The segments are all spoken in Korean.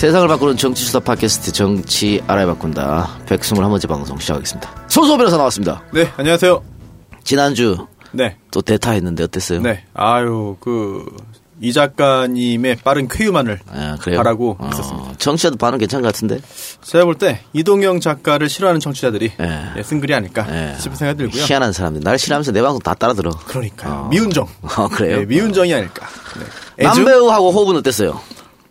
세상을 바꾸는 정치 수다 팟캐스트 정치 알아야 바꾼다 121번째 방송 시작하겠습니다. 손소 변호사 나왔습니다. 네, 안녕하세요. 지난주 네. 또 대타 했는데 어땠어요? 네. 아유, 그, 이 작가님의 빠른 쾌유만을 아? 바라고 어, 있었습니다. 청취자도 반응 괜찮은 것 같은데? 제가 볼 때 이동영 작가를 싫어하는 청취자들이 예. 예, 쓴 글이 아닐까 예. 싶은 생각이 들고요. 희한한 사람들. 날 싫어하면서 내 방송 다 따라 들어. 그러니까요. 미운정. 어, 그래요? 네, 미운정이 아닐까. 네. 남배우하고 호흡은 어땠어요?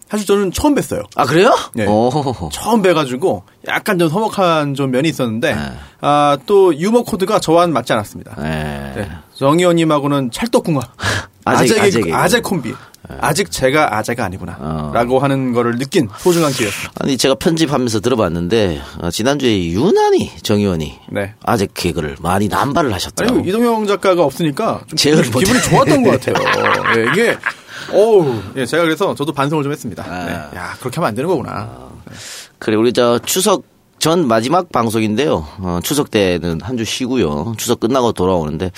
사실 저는 처음 뵀어요. 아, 그래요? 네. 오. 처음 뵈가지고 약간 좀 서먹한 좀 면이 있었는데 네. 아, 또 유머 코드가 저와는 맞지 않았습니다. 네. 네. 정의원님하고는 찰떡궁합. 아재, 아재, 아재. 아재 콤비. 아직 제가 아재가 아니구나. 어. 라고 하는 거를 느낀 소중한 기회였습니다. 아니, 제가 편집하면서 들어봤는데, 어, 지난주에 유난히 정 의원이 네. 아재 개그를 많이 남발을 하셨더라고요. 아니, 이동영 작가가 없으니까 좀 기분이, 기분이. 좋았던 것 같아요. 예, 이게, 어우, 예, 제가 그래서 저도 반성을 좀 했습니다. 아. 네. 야, 그렇게 하면 안 되는 거구나. 그래 우리 저 추석 전 마지막 방송인데요. 어, 추석 때는 한 주 쉬고요. 추석 끝나고 돌아오는데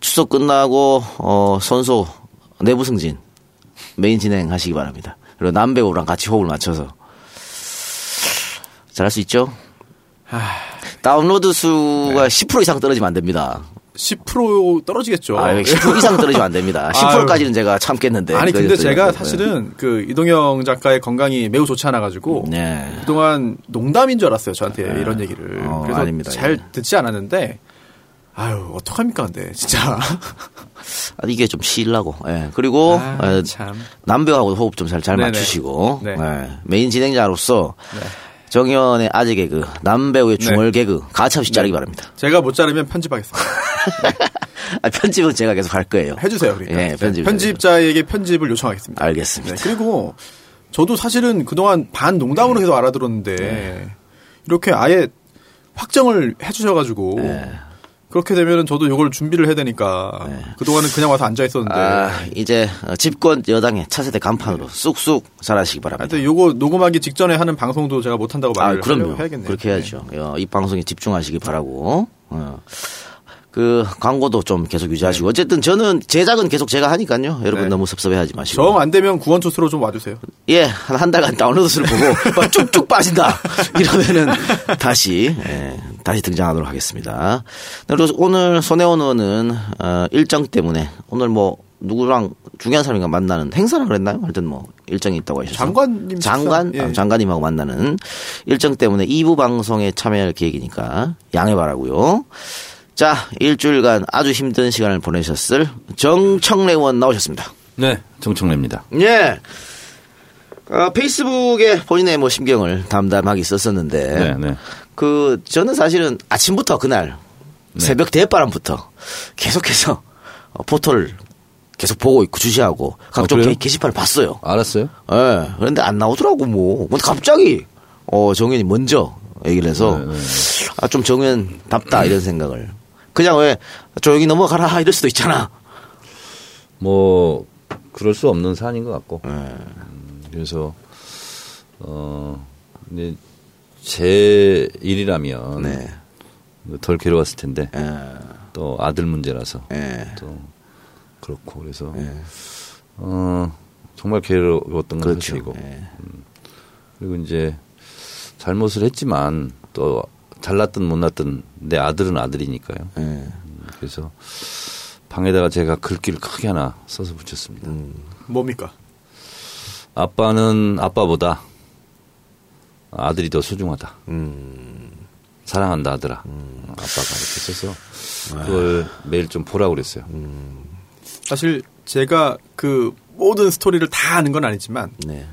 추석 끝나고 어, 선소 내부 승진 메인 진행하시기 바랍니다. 그리고 남배우랑 같이 호흡을 맞춰서 잘할 수 있죠. 다운로드 수가 10% 이상 떨어지면 안 됩니다. 10% 떨어지겠죠. 아, 10% 이상 떨어지면 안 됩니다. 10%까지는 제가 참겠는데. 아니, 근데 제가 네. 사실은 그 이동영 작가의 건강이 매우 좋지 않아 가지고 네. 그동안 농담인 줄 알았어요. 저한테 이런 얘기를. 어, 그래서 아닙니다. 잘 예. 듣지 않았는데 아유, 어떡합니까, 근데, 진짜. 아, 이게 좀 쉬려고. 예. 그리고 아, 어, 참. 남배우하고 호흡 좀 잘 잘 네네. 맞추시고 네. 예. 메인 진행자로서 네. 정현의 아재 개그, 남배우의 중얼 개그 가차없이 자르기 바랍니다. 제가 못 자르면 편집하겠습니다. 아, 편집은 제가 계속 할 거예요. 해주세요, 그러니까. 예, 편집. 편집자에게 편집을 요청하겠습니다. 알겠습니다. 네, 그리고 저도 사실은 그동안 반 농담으로 계속 알아들었는데 네. 이렇게 아예 확정을 해주셔가지고 네. 그렇게 되면은 저도 이걸 준비를 해야 되니까 그동안은 그냥 와서 앉아 있었는데 아, 이제 어, 집권 여당의 차세대 간판으로 쑥쑥 잘하시기 바랍니다. 하여튼 요거 녹음하기 직전에 하는 방송도 제가 못 한다고 아, 말을 그럼요. 해야겠네요. 그렇게 해야죠. 어, 이 방송에 집중하시기 바라고. 어. 그 광고도 좀 계속 유지하시고 어쨌든 저는 제작은 계속 제가 하니까요. 여러분 네. 너무 섭섭해하지 마시고. 정 안 되면 구원투수로 좀 와주세요. 예, 한, 한 달간 다운로드 수를 보고 막 쭉쭉 빠진다. 이러면은 다시, 예, 다시 등장하도록 하겠습니다. 네, 그래서 오늘 손혜원 의원은, 어, 일정 때문에 오늘 뭐, 누구랑 중요한 사람과 만나는 행사라 그랬나요? 하여튼 뭐, 일정이 있다고 하셔서. 장관님 장관? 예. 아, 장관님하고 만나는 일정 때문에 2부 방송에 참여할 계획이니까 양해 바라고요 자, 일주일간 아주 힘든 시간을 보내셨을 정청래 의원 나오셨습니다. 네, 정청래입니다. 예. 어, 페이스북에 본인의 뭐 심경을 담담하게 썼었는데, 네, 네. 그, 저는 사실은 아침부터 그날, 새벽 대바람부터 계속해서 어, 포털 계속 보고 있고 주시하고 각종? 게, 게시판을 봤어요. 알았어요? 예. 그런데 안 나오더라고, 뭐. 근데 갑자기, 어, 정현이 먼저 얘기를 해서, 네, 네. 아, 좀 정현 답다, 이런 생각을. 그냥 왜, 조용히 넘어가라, 이럴 수도 있잖아. 뭐 그럴 수 없는 사안인 것 같고. 네. 음, 그래서 어 이제 제 일이라면 네. 덜 괴로웠을 텐데 예. 또 아들 문제라서 예. 또 그렇고 그래서 예. 어 정말 괴로웠던 건 그렇죠. 사실이고 예. 그리고 이제 잘못을 했지만 또 잘났든 못났든 내 아들은 아들이니까요. 예. 음, 그래서 방에다가 제가 글귀를 크게 하나 써서 붙였습니다. 뭡니까? 아빠는 아빠보다 아들이 더 소중하다. 음. 사랑한다 아들아. 아빠가 이렇게 써서 그걸 매일 좀 보라고 그랬어요. 사실 제가 그 모든 스토리를 다 아는 건 아니지만 네.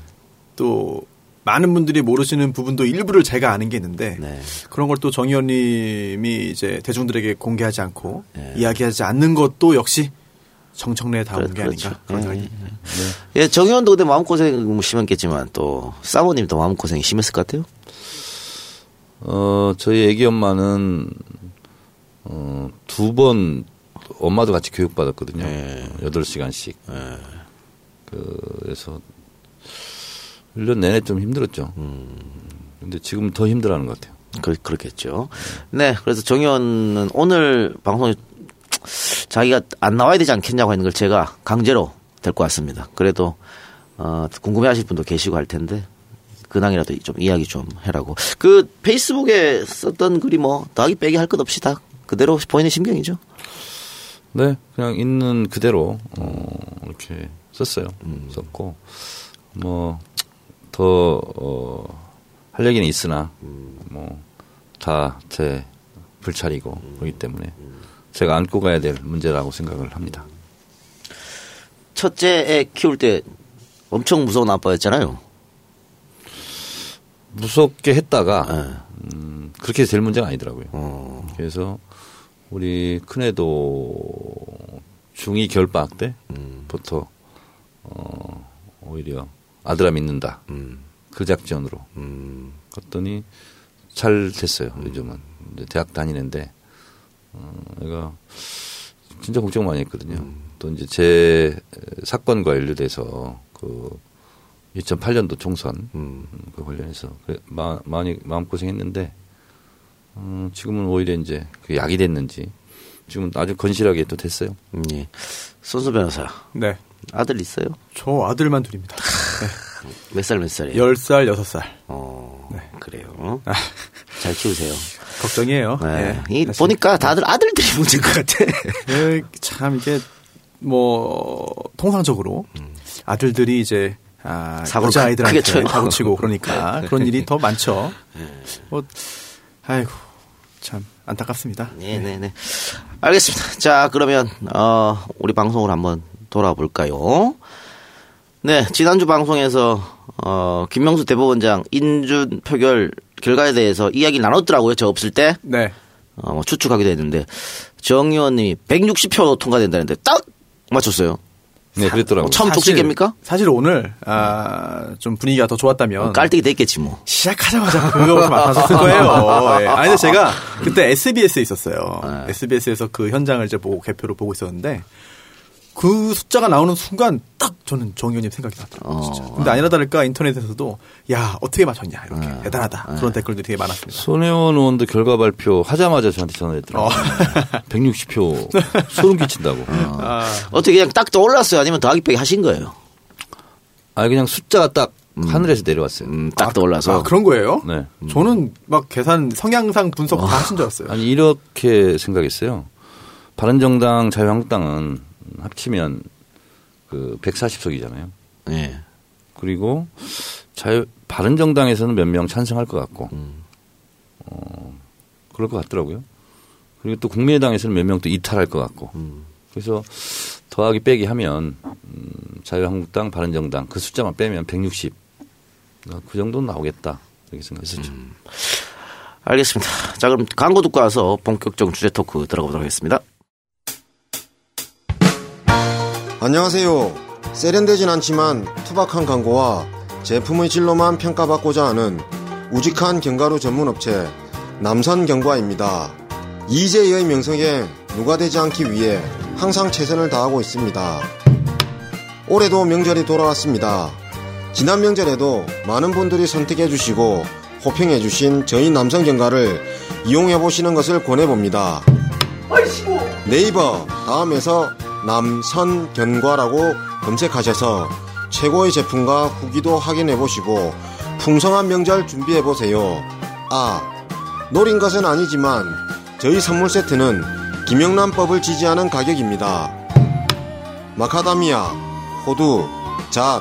또 많은 분들이 모르시는 부분도 일부를 제가 아는 게 있는데 네. 그런 걸 또 정 의원님이 이제 대중들에게 공개하지 않고 네. 이야기하지 않는 것도 역시 정청래다운 그렇- 게 아닌가 그렇죠. 그런 예, 생각이 예, 정현도 근데 마음고생 심했겠지만 또 사모님도 마음고생이 심했을 것 같아요. 어, 저희 애기 엄마는 어, 두 번 엄마도 같이 교육받았거든요. 네. 여덟 시간씩 그래서 1년 내내 좀 힘들었죠. 근데 지금 더 힘들어하는 것 같아요. 그, 그렇겠죠. 네, 그래서 정현은 오늘 방송에 자기가 안 나와야 되지 않겠냐고 하는 걸 제가 강제로 데리고 왔습니다. 그래도 어, 궁금해 하실 분도 계시고 할 텐데 근황이라도 좀 이야기 좀 해라고. 그 페이스북에 썼던 글이 뭐 더하기 빼기 할 것 없이 다 그대로 본인의 심경이죠. 네, 그냥 있는 그대로 어, 이렇게 썼어요. 썼고 뭐 더 어, 할 얘기는 있으나 뭐 다 제 불찰이고 그렇기 때문에 제가 안고 가야 될 문제라고 생각을 합니다. 첫째 애 키울 때 엄청 무서운 아빠였잖아요. 무섭게 했다가 예. 음, 그렇게 될 문제가 아니더라고요. 어, 그래서 우리 큰애도 중2 겨울방학 때부터 어, 오히려 아들아 믿는다. 음, 그 작전으로 음, 갔더니 잘 됐어요. 요즘은 이제 대학 다니는데 어, 내가 진짜 걱정 많이 했거든요. 또 이제 제 사건과 연루돼서 그 2008년도 총선 음. 그 관련해서 그래, 마, 많이 마음 고생했는데 음, 지금은 오히려 이제 그 약이 됐는지 지금 아주 건실하게 또 됐어요. 음, 예. 손수 변호사 네. 아들 있어요? 저 아들만 둘입니다. 몇 살 몇 살이에요? 10살, 6살. 어, 네. 그래요. 잘 키우세요. 걱정이에요. 네. 예. 이 보니까 다들 아들들이 문제인 것 같아. 그, 참 이게 뭐 통상적으로 아들들이 이제 아, 음. 크- 아이들한테. 사고 치고 그러니까 그런 일이 더 많죠. 뭐 아이고 참 안타깝습니다. 네, 네, 네. 알겠습니다. 자, 그러면 어, 우리 방송을 한번 돌아볼까요? 네, 지난주 방송에서 어, 김명수 대법원장 인준 표결 결과에 대해서 이야기 나눴더라고요. 저 없을 때 네. 어, 뭐 추측하기도 했는데 정 의원님이 160표 통과된다는데 딱 맞췄어요. 네, 그랬더라고요. 어, 처음 사실- 쪽지geb니까? 사실 오늘 아, 좀 분위기가 더 좋았다면 어, 깔때기 됐겠지 뭐. 시작하자마자 그거부터 맡았을 거예요. 예. 아니, 근데 제가 그때 SBS에 있었어요. 네. SBS에서 그 현장을 이제 보고 개표를 보고 있었는데 그 숫자가 나오는 순간 딱 저는 정 의원님 생각이 나더라고요. 진짜. 어. 근데 아니라 다를까 인터넷에서도 야, 어떻게 맞췄냐. 이렇게 네. 대단하다. 그런 댓글들이 되게 많았습니다. 손혜원 의원도 결과 발표 하자마자 저한테 전화했더라고요. 160표 소름 끼친다고. 아, 어떻게 그냥 딱 떠올랐어요? 아니면 더하기 빼기 하신 거예요? 아 그냥 숫자가 딱 하늘에서 내려왔어요. 음, 딱 떠올라서. 아, 그런 거예요? 네. 저는 막 계산 성향상 분석 다 하신 줄 알았어요. 아니 이렇게 생각했어요. 바른정당 자유한국당은 합치면 그 140석이잖아요. 예. 그리고 자유 바른정당에서는 몇 명 찬성할 것 같고, 음. 어 그럴 것 같더라고요. 그리고 또 국민의당에서는 몇 명 또 이탈할 것 같고, 음. 그래서 더하기 빼기 하면 음, 자유한국당, 바른정당 그 숫자만 빼면 160. 어, 그 정도는 나오겠다 이렇게 생각했었죠. 알겠습니다. 자, 그럼 광고 듣고 와서 본격적 주제 토크 들어가 보도록 하겠습니다. 안녕하세요. 세련되진 않지만 투박한 광고와 제품의 질로만 평가받고자 하는 우직한 견과류 전문 업체 남선경과입니다. 이재희의 명성에 누가 되지 않기 위해 항상 최선을 다하고 있습니다. 올해도 명절이 돌아왔습니다. 지난 명절에도 많은 분들이 선택해 주시고 호평해 주신 저희 남성경과를 이용해 보시는 것을 권해 봅니다. 네이버 다음에서 남선견과라고 검색하셔서 최고의 제품과 후기도 확인해 보시고 풍성한 명절 준비해 보세요. 아, 노린 것은 아니지만 저희 선물 세트는 김영란법을 지지하는 가격입니다. 마카다미아, 호두, 잣,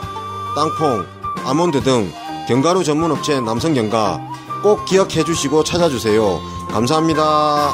땅콩, 아몬드 등 견과류 전문 업체 남성견과 꼭 기억해 주시고 찾아주세요. 감사합니다.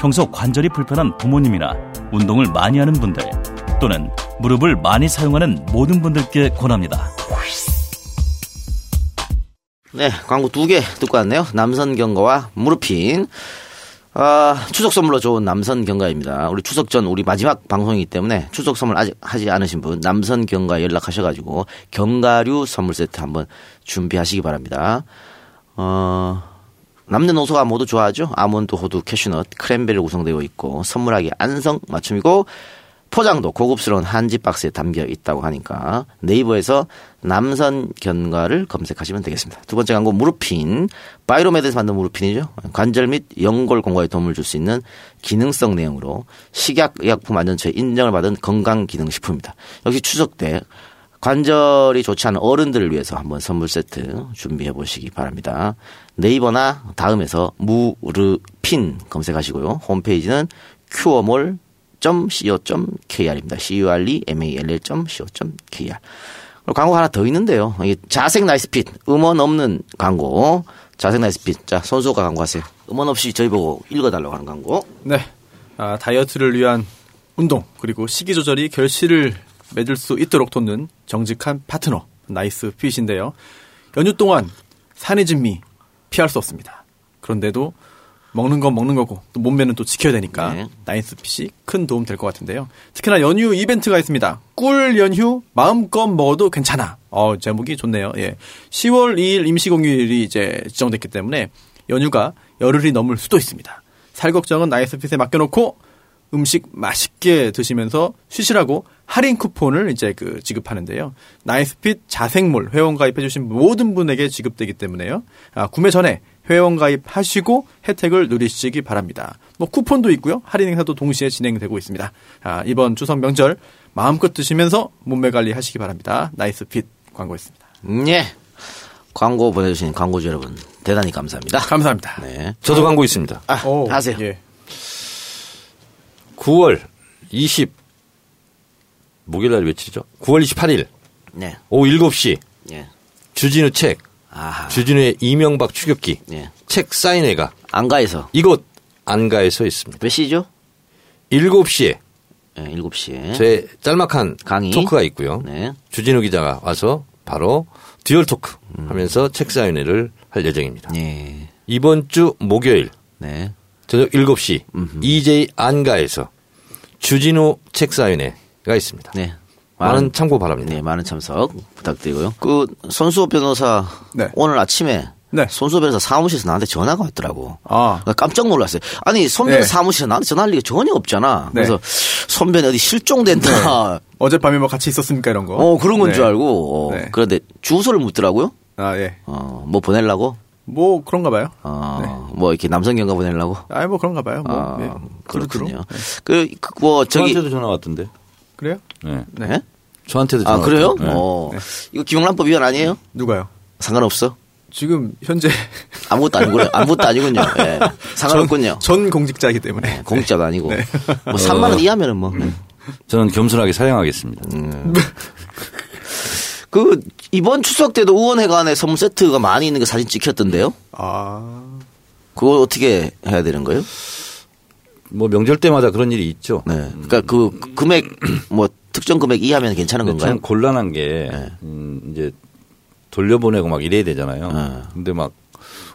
평소 관절이 불편한 부모님이나 운동을 많이 하는 분들 또는 무릎을 많이 사용하는 모든 분들께 권합니다. 네, 광고 두 개 듣고 왔네요. 남선경과와 무르핀. 아, 추석 선물로 좋은 남선 경가입니다. 우리 추석 전 우리 마지막 방송이기 때문에 추석 선물 아직 하지 않으신 분 남선 경가 연락하셔가지고 경가류 선물 세트 한번 준비하시기 바랍니다. 어, 남녀노소가 모두 좋아하죠. 아몬드, 호두, 캐슈넛, 크랜베리 구성되어 있고 선물하기 안성 맞춤이고 포장도 고급스러운 한지 박스에 담겨 있다고 하니까 네이버에서 남선 견과를 검색하시면 되겠습니다. 두 번째 광고 무르핀 바이로메드에서 만든 무르핀이죠. 관절 및 연골 건강에 도움을 줄 수 있는 기능성 내용으로 식품의약품 안전처에 인정을 받은 건강기능식품입니다. 역시 추석 때 관절이 좋지 않은 어른들을 위해서 한번 선물 세트 준비해 보시기 바랍니다. 네이버나 다음에서 무르핀 검색하시고요. 홈페이지는 큐어몰 co.kr입니다. curemall.co.kr. 광고 하나 더 있는데요. 자색 나이스핏 음원 없는 광고. 자색 나이스핏. 자, 손수호가 광고하세요. 음원 없이 저희 보고 읽어달라고 하는 광고. 네. 아, 다이어트를 위한 운동 그리고 식이 조절이 결실을 맺을 수 있도록 돕는 정직한 파트너 나이스 핏인데요. 연휴 동안 산해진미 피할 수 없습니다. 그런데도 먹는 건 먹는 거고 또 몸매는 또 지켜야 되니까 네. 나이스 핏이 큰 도움 될 것 같은데요. 특히나 연휴 이벤트가 있습니다. 꿀 연휴 마음껏 먹어도 괜찮아. 어 제목이 좋네요. 예. 10월 2일 임시공휴일이 이제 지정됐기 때문에 연휴가 열흘이 넘을 수도 있습니다. 살 걱정은 나이스 핏에 맡겨놓고 음식 맛있게 드시면서 쉬시라고 할인 쿠폰을 이제 그 지급하는데요. 나이스핏 자생몰 회원 가입해주신 모든 분에게 지급되기 때문에요. 아, 구매 전에 회원 가입하시고 혜택을 누리시기 바랍니다. 뭐 쿠폰도 있고요. 할인 행사도 동시에 진행되고 있습니다. 아, 이번 추석 명절 마음껏 드시면서 몸매 관리 하시기 바랍니다. 나이스핏 광고였습니다. 예. 광고 보내주신 광고주 여러분 대단히 감사합니다. 감사합니다. 네. 저도 광고 있습니다. 아, 오, 하세요. 예. 9월 20 목요일 날 며칠이죠? 9월 28일 네. 오후 7시 예. 주진우 책 아하. 주진우의 이명박 추격기 예. 책 사인회가 안가에서 이곳 안가에서 있습니다. 몇 시죠? 7시에 예, 7시에. 제 짤막한 강의. talk가 있고요. 네. 주진우 기자가 와서 바로 dual talk 하면서 책 사인회를 할 예정입니다. 예. 이번 주 목요일 네. 저녁 7시 EJ 안가에서 주진우 책 사인회가 있습니다. 네. 많은 참고 바랍니다. 네, 많은 참석 부탁드리고요. 그 손수호 변호사 네. 오늘 아침에 네. 손수호 변호사 사무실에서 나한테 전화가 왔더라고. 아. 나 깜짝 놀랐어요. 아니 손변 네. 사무실에 나한테 전화할 리가 전혀 없잖아. 네. 그래서 손변이 어디 실종된다. 어젯밤에 뭐 같이 있었습니까 이런 거? 어 그런 건 네. 줄 알고. 어, 네. 그런데 주소를 묻더라고요. 아 예. 어, 뭐 보내려고? 뭐 그런가 봐요. 어, 뭐 이렇게 남성 경가 보내려고? 아이 뭐 그런가 봐요. 뭐 아, 예. 그렇군요. 두루두루. 네. 그, 그, 뭐, 저기. 저한테도 전화 왔던데. 그래요? 네. 네? 저한테도 전화 아, 그래요? 네. 어. 이거 김영란법 위반 아니에요? 누가요? 상관없어? 지금 현재 아무것도 아니군요. 아무것도 아니군요. 예. 상관없군요. 전, 전 공직자이기 때문에 네, 공직자도 아니고. 네. 뭐 3만 원 이하면은 뭐. 네. 저는 겸손하게 사양하겠습니다. 그 이번 추석 때도 의원회관에 선물 세트가 많이 있는 게 사진 찍혔던데요. 아 그거 어떻게 해야 되는 거예요? 뭐 명절 때마다 그런 일이 있죠. 네. 그러니까 그 금액 뭐 특정 금액 이하면 괜찮은 건가요? 참 곤란한 게 네. 음, 이제 돌려보내고 막 이래야 되잖아요. 네. 근데 막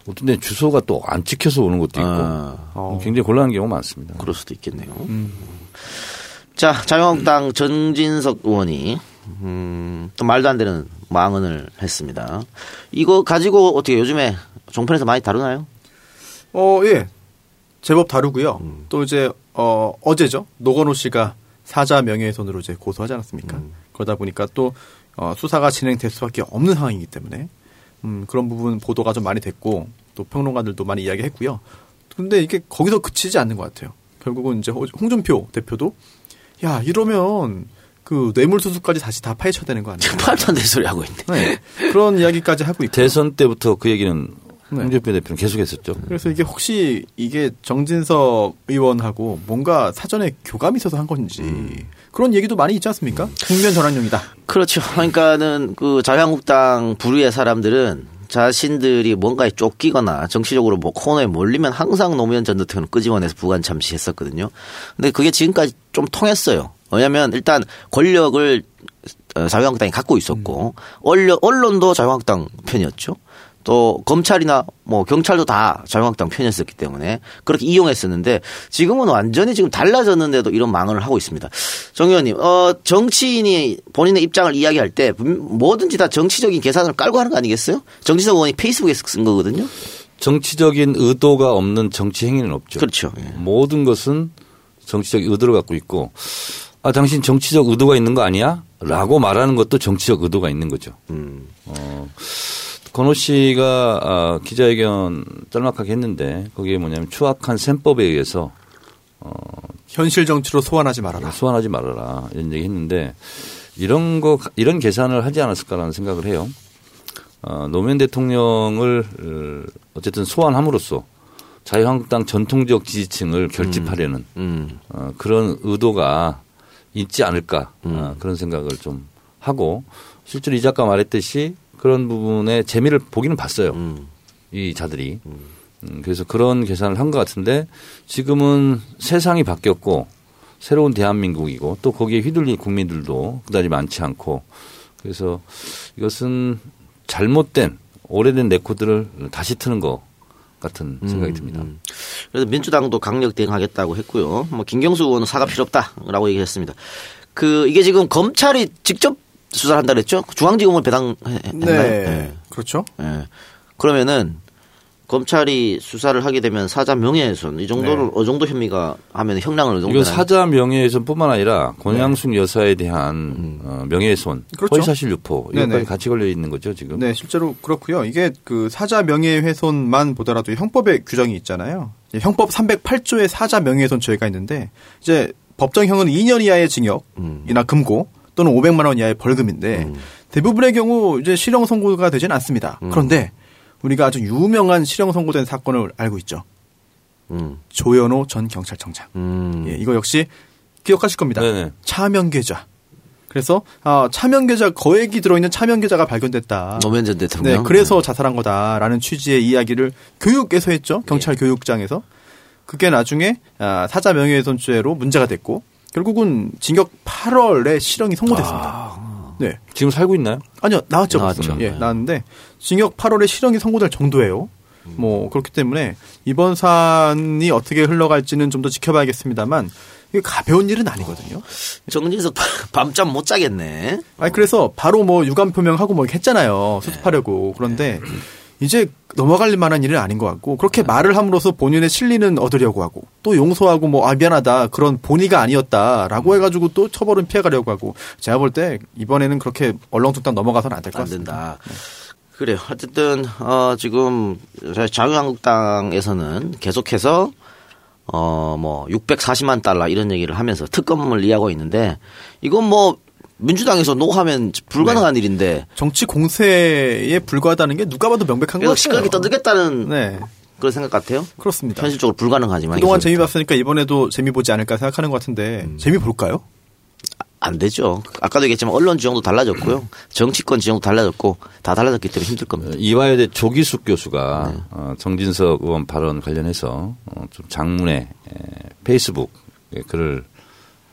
어떤 데 주소가 또 안 찍혀서 오는 것도 있고 아, 어. 굉장히 곤란한 경우가 많습니다. 그럴 수도 있겠네요. 자, 자유한국당 전진석 의원이 음, 또 말도 안 되는 망언을 했습니다. 이거 가지고 어떻게 요즘에 종편에서 많이 다루나요? 어, 예. 제법 다루고요. 음. 또 이제, 어, 어제죠. 노건호 씨가 사자 명예훼손으로 이제 고소하지 않았습니까? 음. 그러다 보니까 또, 어, 수사가 진행될 수밖에 없는 상황이기 때문에, 음, 그런 부분 보도가 좀 많이 됐고, 또 평론가들도 많이 이야기했고요. 근데 이게 거기서 그치지 않는 것 같아요. 결국은 이제 홍준표 대표도, 야, 이러면 그 뇌물수수까지 다시 다 파헤쳐야 되는 거 아니에요? 말도 안 되는 소리 하고 있네. 네. 그런 이야기까지 하고 있고. 대선 때부터 그 얘기는 네. 홍준표 대표는 계속했었죠. 그래서 이게 혹시 이게 정진석 의원하고 뭔가 사전에 교감이 있어서 한 건지 그런 얘기도 많이 있지 않습니까? 국면 전환용이다. 그렇죠. 그러니까는 그 자유한국당 부류의 사람들은 자신들이 뭔가에 쫓기거나 정치적으로 뭐 코너에 몰리면 항상 노무현 전 대통령 끄집어내서 부관 참시했었거든요. 근데 그게 지금까지 좀 통했어요. 왜냐하면 일단 권력을 어, 자유한국당이 갖고 있었고 언론, 언론도 자유한국당 편이었죠. 또 검찰이나 뭐 경찰도 다 자유한국당 편이었었기 때문에 그렇게 이용했었는데 지금은 완전히 지금 달라졌는데도 이런 망언을 하고 있습니다. 정 의원님, 어, 정치인이 본인의 입장을 이야기할 때 뭐든지 다 정치적인 계산을 깔고 하는 거 아니겠어요? 정지석 의원이 페이스북에서 쓴 거거든요. 정치적인 의도가 없는 정치 행위는 없죠. 그렇죠. 예. 모든 것은 정치적 의도를 갖고 있고 아 당신 정치적 의도가 있는 거 아니야? 라고 말하는 것도 정치적 의도가 있는 거죠. 음. 어, 건호 씨가 아, 기자회견 짤막하게 했는데 거기에 뭐냐면 추악한 셈법에 의해서 현실 정치로 소환하지 말아라. 소환하지 말아라 이런 얘기 했는데 이런 거 이런 계산을 하지 않았을까라는 생각을 해요. 어, 노무현 대통령을 어, 어쨌든 소환함으로써 자유한국당 전통적 지지층을 결집하려는 음. 어, 그런 의도가 있지 않을까 어, 그런 생각을 좀 하고 실제로 이 작가 말했듯이 그런 부분에 재미를 보기는 봤어요. 음. 이 자들이. 음, 그래서 그런 계산을 한 것 같은데 지금은 세상이 바뀌었고 새로운 대한민국이고 또 거기에 휘둘릴 국민들도 그다지 많지 않고 그래서 이것은 잘못된 오래된 레코드를 다시 트는 것 같은 생각이 듭니다. 그래서 민주당도 강력 대응하겠다고 했고요. 뭐 김경수 의원은 사과 필요 없다라고 얘기했습니다. 그 이게 지금 검찰이 직접 수사를 한다 그랬죠? 중앙지검을 배당했나요? 네. 그렇죠. 예. 그러면은 검찰이 수사를 하게 되면 사자 명예훼손 이 정도를 네. 어느 정도 혐의가 하면 형량을 어느 정도 이건 사자 명예훼손뿐만 아니라 권양숙 여사에 대한 어, 명예훼손, 그렇죠. 허위사실 유포 이것까지 네네. 같이 걸려 있는 거죠 지금. 네, 실제로 그렇고요. 이게 그 사자 명예훼손만 보더라도 형법에 규정이 있잖아요. 이 형법 308조에 사자 명예훼손 죄가 있는데 이제 법정형은 2년 이하의 징역이나 금고 또는 500만 원 이하의 벌금인데 대부분의 경우 이제 실형 선고가 되지는 않습니다. 그런데 우리가 아주 유명한 실형 선고된 사건을 알고 있죠. 음. 조현호 전 경찰청장. 음. 예, 이거 역시 기억하실 겁니다. 네네. 차명 계좌. 그래서 아, 차명 계좌 거액이 들어있는 차명 계좌가 발견됐다. 노무현 전 네, 대통령. 그래서 자살한 거다라는 취지의 이야기를 교육에서 했죠. 경찰 교육장에서. 그게 나중에 아, 사자 명예훼손죄로 문제가 됐고 결국은 징역 8월에 실형이 선고됐습니다. 네. 지금 살고 있나요? 아니요, 나왔죠. 나왔죠. 예, 네. 나왔는데 징역 8월에 실형이 선고될 정도예요. 뭐 그렇기 때문에 이번 사안이 어떻게 흘러갈지는 좀 더 지켜봐야겠습니다만 이게 가벼운 일은 아니거든요. 정진석 밤잠 못 자겠네. 아니 그래서 바로 뭐 유감 표명하고 뭐 이렇게 했잖아요. 수습하려고. 그런데 이제 넘어갈 만한 일은 아닌 것 같고 그렇게 말을 함으로써 본인의 실리는 얻으려고 하고 또 용서하고 뭐 아 미안하다 그런 본의가 아니었다라고 해가지고 또 처벌은 피해가려고 하고 제가 볼 때 이번에는 그렇게 얼렁뚱땅 넘어가서는 안 될것안 같습니다. 된다. 그래요. 어쨌든 어 지금 자유한국당에서는 계속해서 어 뭐 640만 달러 이런 얘기를 하면서 특검을 이야기하고 있는데 이건 뭐 민주당에서 노하면 불가능한 일인데 정치 공세에 불과하다는 게 누가 봐도 명백한 같아요. 시끄럽게 떠들겠다는 네, 그런 생각 같아요. 그렇습니다. 현실적으로 불가능하지만 그동안 재미 봤으니까 이번에도 재미 보지 않을까 생각하는 것 같은데 재미 볼까요? 안 되죠. 아까도 얘기했지만 언론 지형도 달라졌고요. 정치권 지형도 달라졌고 다 달라졌기 때문에 힘들 겁니다. 이화여대 조기숙 교수가 어, 정진석 의원 발언 관련해서 어, 좀 장문의 에, 페이스북 글을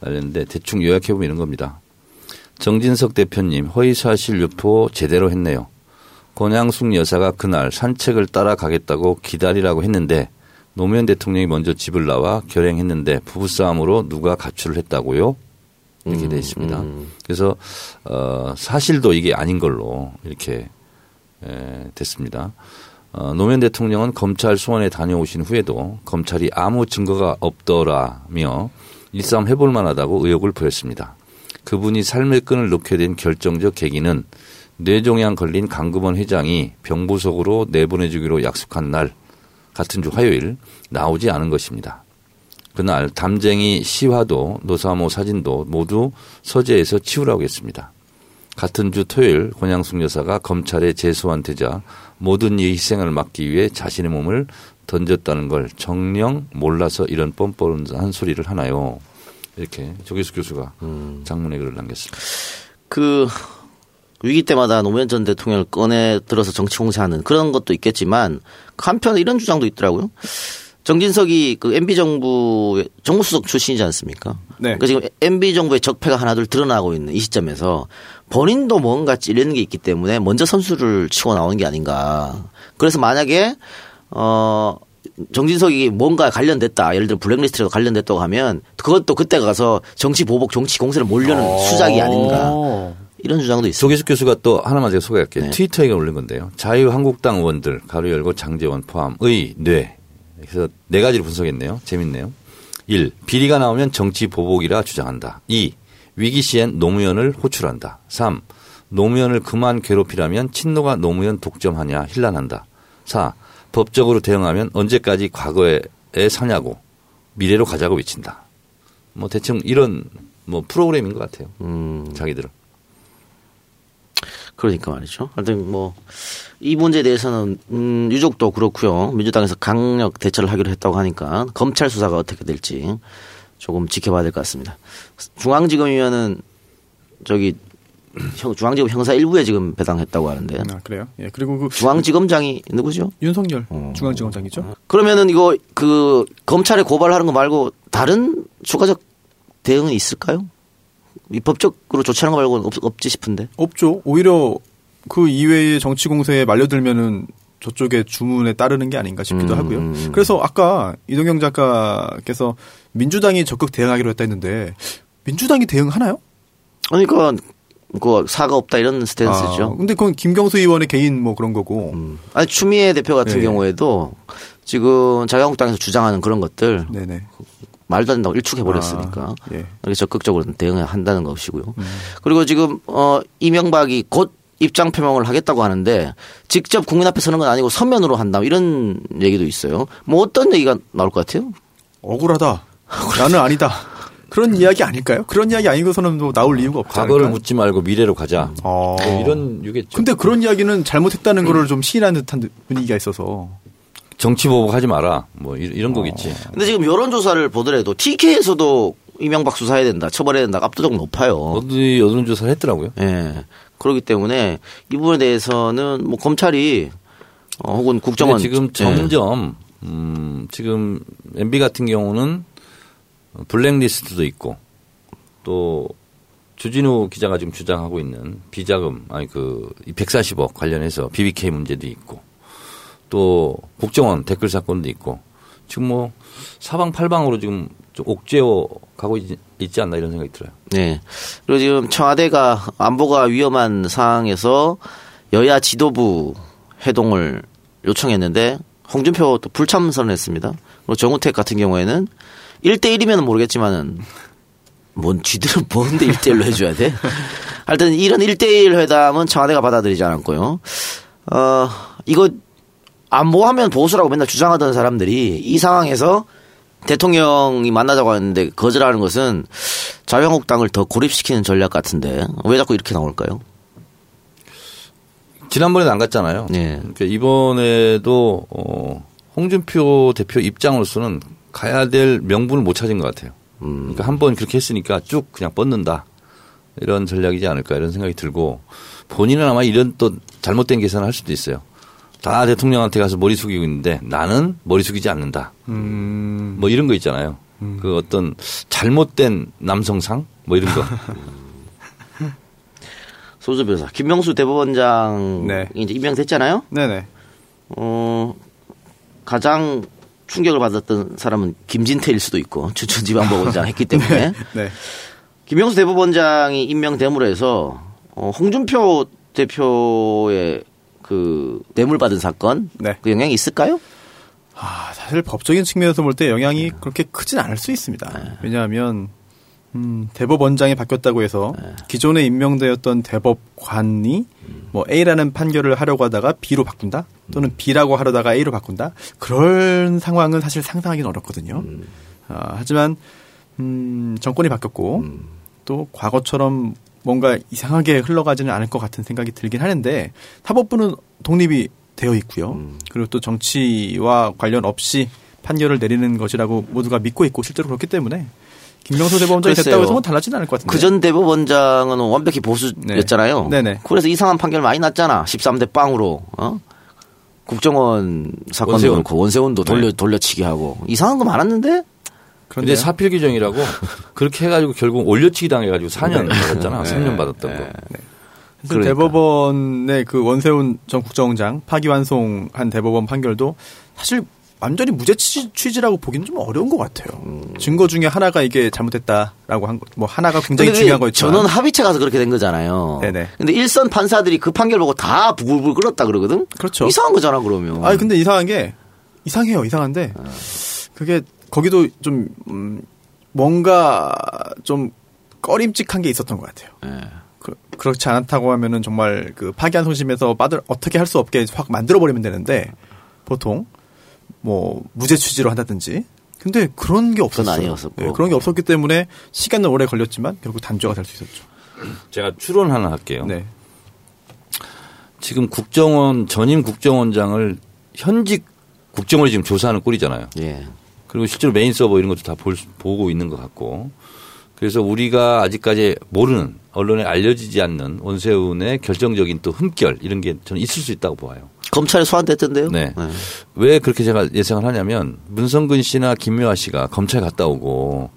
날렸는데 대충 요약해보면 이런 겁니다. 정진석 대표님 허위사실 유포 제대로 했네요. 권양숙 여사가 그날 산책을 따라가겠다고 기다리라고 했는데 노무현 대통령이 먼저 집을 나와 결행했는데 부부싸움으로 누가 가출을 했다고요? 이렇게 돼 있습니다. 그래서 어, 사실도 이게 아닌 걸로 이렇게 에, 됐습니다. 어, 노무현 대통령은 검찰 소환에 다녀오신 후에도 검찰이 아무 증거가 없더라며 일싸움 해볼 만하다고 의혹을 보였습니다. 그분이 삶의 끈을 놓게 된 결정적 계기는 뇌종양 걸린 강금원 회장이 병부석으로 내보내주기로 약속한 날 같은 주 화요일 나오지 않은 것입니다. 그날 담쟁이 시화도 노사모 사진도 모두 서재에서 치우라고 했습니다. 같은 주 토요일 권양숙 여사가 검찰에 재소환되자 모든 이의 희생을 막기 위해 자신의 몸을 던졌다는 걸 정령 몰라서 이런 뻔뻔한 소리를 하나요? 이렇게 조기숙 교수가 장문의 글을 남겼습니다. 그 위기 때마다 노무현 전 대통령을 꺼내 들어서 정치 공세하는 그런 것도 있겠지만 한편 이런 주장도 있더라고요. 정진석이 그 MB 정부 정무수석 출신이지 않습니까? 네. 그러니까 지금 MB 정부의 적폐가 하나둘 드러나고 있는 이 시점에서 본인도 뭔가 찔리는 게 있기 때문에 먼저 선수를 치고 나오는 게 아닌가 그래서 만약에 어 정진석이 뭔가 관련됐다. 예를 들어 블랙리스트라도 관련됐다고 하면 그것도 그때 가서 정치 보복, 정치 공세를 몰려는 수작이 아닌가. 어. 이런 주장도 있습니다. 조계숙 교수가 또 하나만 제가 소개할게요. 네. 트위터에 올린 건데요. 자유한국당 의원들 가로 열고 장재원 포함의 뇌. 그래서 네 가지를 분석했네요. 재밌네요. 1. 비리가 나오면 정치 보복이라 주장한다. 2. 위기 시엔 노무현을 호출한다. 3. 노무현을 그만 괴롭히라면 친노가 노무현 독점하냐 힐난한다. 4. 법적으로 대응하면 언제까지 과거에 사냐고 미래로 가자고 외친다. 뭐 대충 이런 뭐 프로그램인 것 같아요. 음. 자기들은. 그러니까 말이죠. 하여튼 뭐 이 문제에 대해서는 음 유족도 그렇고요. 민주당에서 강력 대처를 하기로 했다고 하니까 검찰 수사가 어떻게 될지 조금 지켜봐야 될 것 같습니다. 중앙지검이면은 저기 형- 중앙지검 형사 일부에 지금 배당했다고 하는데 아, 그래요? 예. 그리고 그 중앙지검장이 누구죠? 윤석열 어. 중앙지검장이죠. 그러면은 이거 그 검찰에 고발하는 거 말고 다른 추가적 대응은 있을까요? 이 법적으로 조치하는 거 말고는 없, 없지 싶은데. 없죠. 오히려 그 이외의 정치 공세에 말려들면은 저쪽의 주문에 따르는 게 아닌가 싶기도 음. 하고요. 그래서 아까 이동경 작가께서 민주당이 적극 대응하기로 했다 했는데 민주당이 대응하나요? 그러니까 그 사과 없다 이런 스탠스죠. 아, 근데 그건 김경수 의원의 개인 뭐 그런 거고. 음. 아니 추미애 대표 같은 네. 경우에도 지금 자유한국당에서 주장하는 그런 것들 네네. 말도 안 된다고 일축해 버렸으니까 아, 예. 이렇게 적극적으로 대응한다는 것이고요. 음. 그리고 지금 어 이명박이 곧 입장 표명을 하겠다고 하는데 직접 국민 앞에 서는 건 아니고 서면으로 한다 이런 얘기도 있어요. 뭐 어떤 얘기가 나올 것 같아요? 억울하다. 나는 아니다. 그런 이야기 아닐까요? 그런 이야기 아니고서는 뭐 나올 이유가 없지 과거를 않을까? 묻지 말고 미래로 가자. 어. 뭐 이런 유겠죠. 근데 그런 이야기는 잘못했다는 거를 좀 시인하는 듯한 분위기가 있어서. 정치 보복하지 마라. 뭐 이- 이런 거겠지. 근데 지금 여론조사를 보더라도 TK에서도 이명박 수사해야 된다, 처벌해야 된다, 압도적 높아요. 어디 여론조사를 했더라고요. 예. 그렇기 때문에 이 부분에 대해서는 뭐 검찰이 어, 혹은 국정원 지금 예. 점점 음, 지금 MB 같은 경우는 블랙리스트도 있고 또 주진우 기자가 지금 주장하고 있는 비자금 아니 그 140억 관련해서 BBK 문제도 있고 또 국정원 댓글 사건도 있고 지금 뭐 사방팔방으로 지금 좀 옥죄어 가고 있, 있지 않나 이런 생각이 들어요. 네. 그리고 지금 청와대가 안보가 위험한 상황에서 여야 지도부 회동을 요청했는데 홍준표 또 불참선을 했습니다. 그리고 정우택 같은 경우에는 1대1이면 모르겠지만은 뭔 쥐들은 뭔데 1대1로 해줘야 돼? 하여튼 이런 1대1 회담은 청와대가 받아들이지 않았고요. 어, 이거 안보하면 보수라고 맨날 주장하던 사람들이 이 상황에서 대통령이 만나자고 했는데 거절하는 것은 자유한국당을 더 고립시키는 전략 같은데 왜 자꾸 이렇게 나올까요? 지난번에도 안 갔잖아요. 네. 그러니까 이번에도 어, 홍준표 대표 입장으로서는 가야 될 명분을 못 찾은 것 같아요. 그러니까 한 번 그렇게 했으니까 쭉 그냥 뻗는다 이런 전략이지 않을까 이런 생각이 들고 본인은 아마 이런 또 잘못된 계산을 할 수도 있어요. 다 대통령한테 가서 머리 숙이고 있는데 나는 머리 숙이지 않는다. 음. 뭐 이런 거 있잖아요. 그 어떤 잘못된 남성상 뭐 이런 거. 소주 변호사 김명수 대법원장이 네. 이제 임명됐잖아요. 네네. 어 가장 충격을 받았던 사람은 김진태일 수도 있고 추천지방법원장 했기 때문에 네. 김명수 대법원장이 임명됨으로 해서 어, 홍준표 대표의 그 뇌물 받은 사건 네. 그 영향이 있을까요? 아, 사실 법적인 측면에서 볼 때 영향이 그렇게 크진 않을 수 있습니다. 왜냐하면 음, 대법원장이 바뀌었다고 해서 기존에 임명되었던 대법관이 뭐 A라는 판결을 하려고 하다가 B로 바꾼다 또는 B라고 하려다가 A로 바꾼다 그런 상황은 사실 상상하기는 어렵거든요. 아, 하지만 음, 정권이 바뀌었고 또 과거처럼 뭔가 이상하게 흘러가지는 않을 것 같은 생각이 들긴 하는데 사법부는 독립이 되어 있고요. 그리고 또 정치와 관련 없이 판결을 내리는 것이라고 모두가 믿고 있고 실제로 그렇기 때문에 김명수 대법원장이 글쎄요. 됐다고 해서 뭐 달라지는 않을 것 같은데. 그 전 대법원장은 완벽히 보수였잖아요. 네. 네네. 그래서 이상한 판결 많이 났잖아. 13대 빵으로. 어? 국정원 사건도 원세훈. 그렇고 원세훈도 돌려 돌려치기 하고 이상한 거 많았는데 근데 사필 규정이라고 그렇게 해가지고 결국 올려치기 당해가지고 4년 받았잖아. 3년 받았던 거. 사실 그러니까. 대법원의 그 원세훈 전 국정원장 파기환송한 대법원 판결도 사실 완전히 무죄 취지, 취지라고 보기는 좀 어려운 것 같아요. 증거 중에 하나가 이게 잘못됐다라고 한 거, 뭐 하나가 굉장히 중요한 거였지만 전원 합의체 가서 그렇게 된 거잖아요. 네네. 근데 일선 판사들이 그 판결 보고 다 부글부글 끓었다 그러거든. 그렇죠. 이상한 거잖아 그러면. 아니 근데 이상한 게 이상해요. 이상한데 그게 거기도 좀 음, 뭔가 좀 꺼림칙한 게 있었던 것 같아요. 예. 그, 그렇지 않다고 하면은 정말 그 파기환송심에서 빠들 어떻게 할 수 없게 확 만들어 버리면 되는데 보통 뭐 무죄 취지로 한다든지 근데 그런 게 없었어요. 아니었었고. 예, 그런 게 없었기 때문에 시간은 오래 걸렸지만 결국 단죄가 될 수 있었죠. 제가 추론 하나 할게요. 네. 지금 국정원 전임 국정원장을 현직 국정원이 지금 조사하는 꼴이잖아요. 예. 그리고 실제로 메인 서버 이런 것도 다 볼, 보고 있는 것 같고. 그래서 우리가 아직까지 모르는 언론에 알려지지 않는 원세훈의 결정적인 또 흠결 이런 게 저는 있을 수 있다고 봐요. 검찰에 소환됐던데요. 네. 예. 왜 그렇게 제가 예상을 하냐면 문성근 씨나 김묘아 씨가 검찰 갔다 오고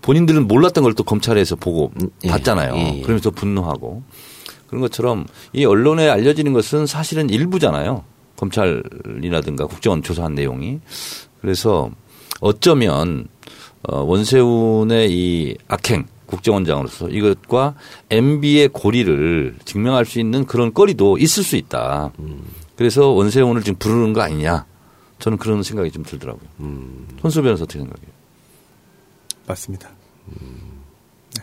본인들은 몰랐던 걸 또 검찰에서 보고 음, 예. 봤잖아요. 예, 예. 그러면서 분노하고 그런 것처럼 이 언론에 알려지는 것은 사실은 일부잖아요. 검찰이라든가 국정원 조사한 내용이. 그래서 어쩌면 어, 원세훈의 이 악행 국정원장으로서 이것과 MB의 고리를 증명할 수 있는 그런 거리도 있을 수 있다. 그래서 원세훈을 지금 부르는 거 아니냐. 저는 그런 생각이 좀 들더라고요. 손수 변호사 어떻게 생각해요? 맞습니다.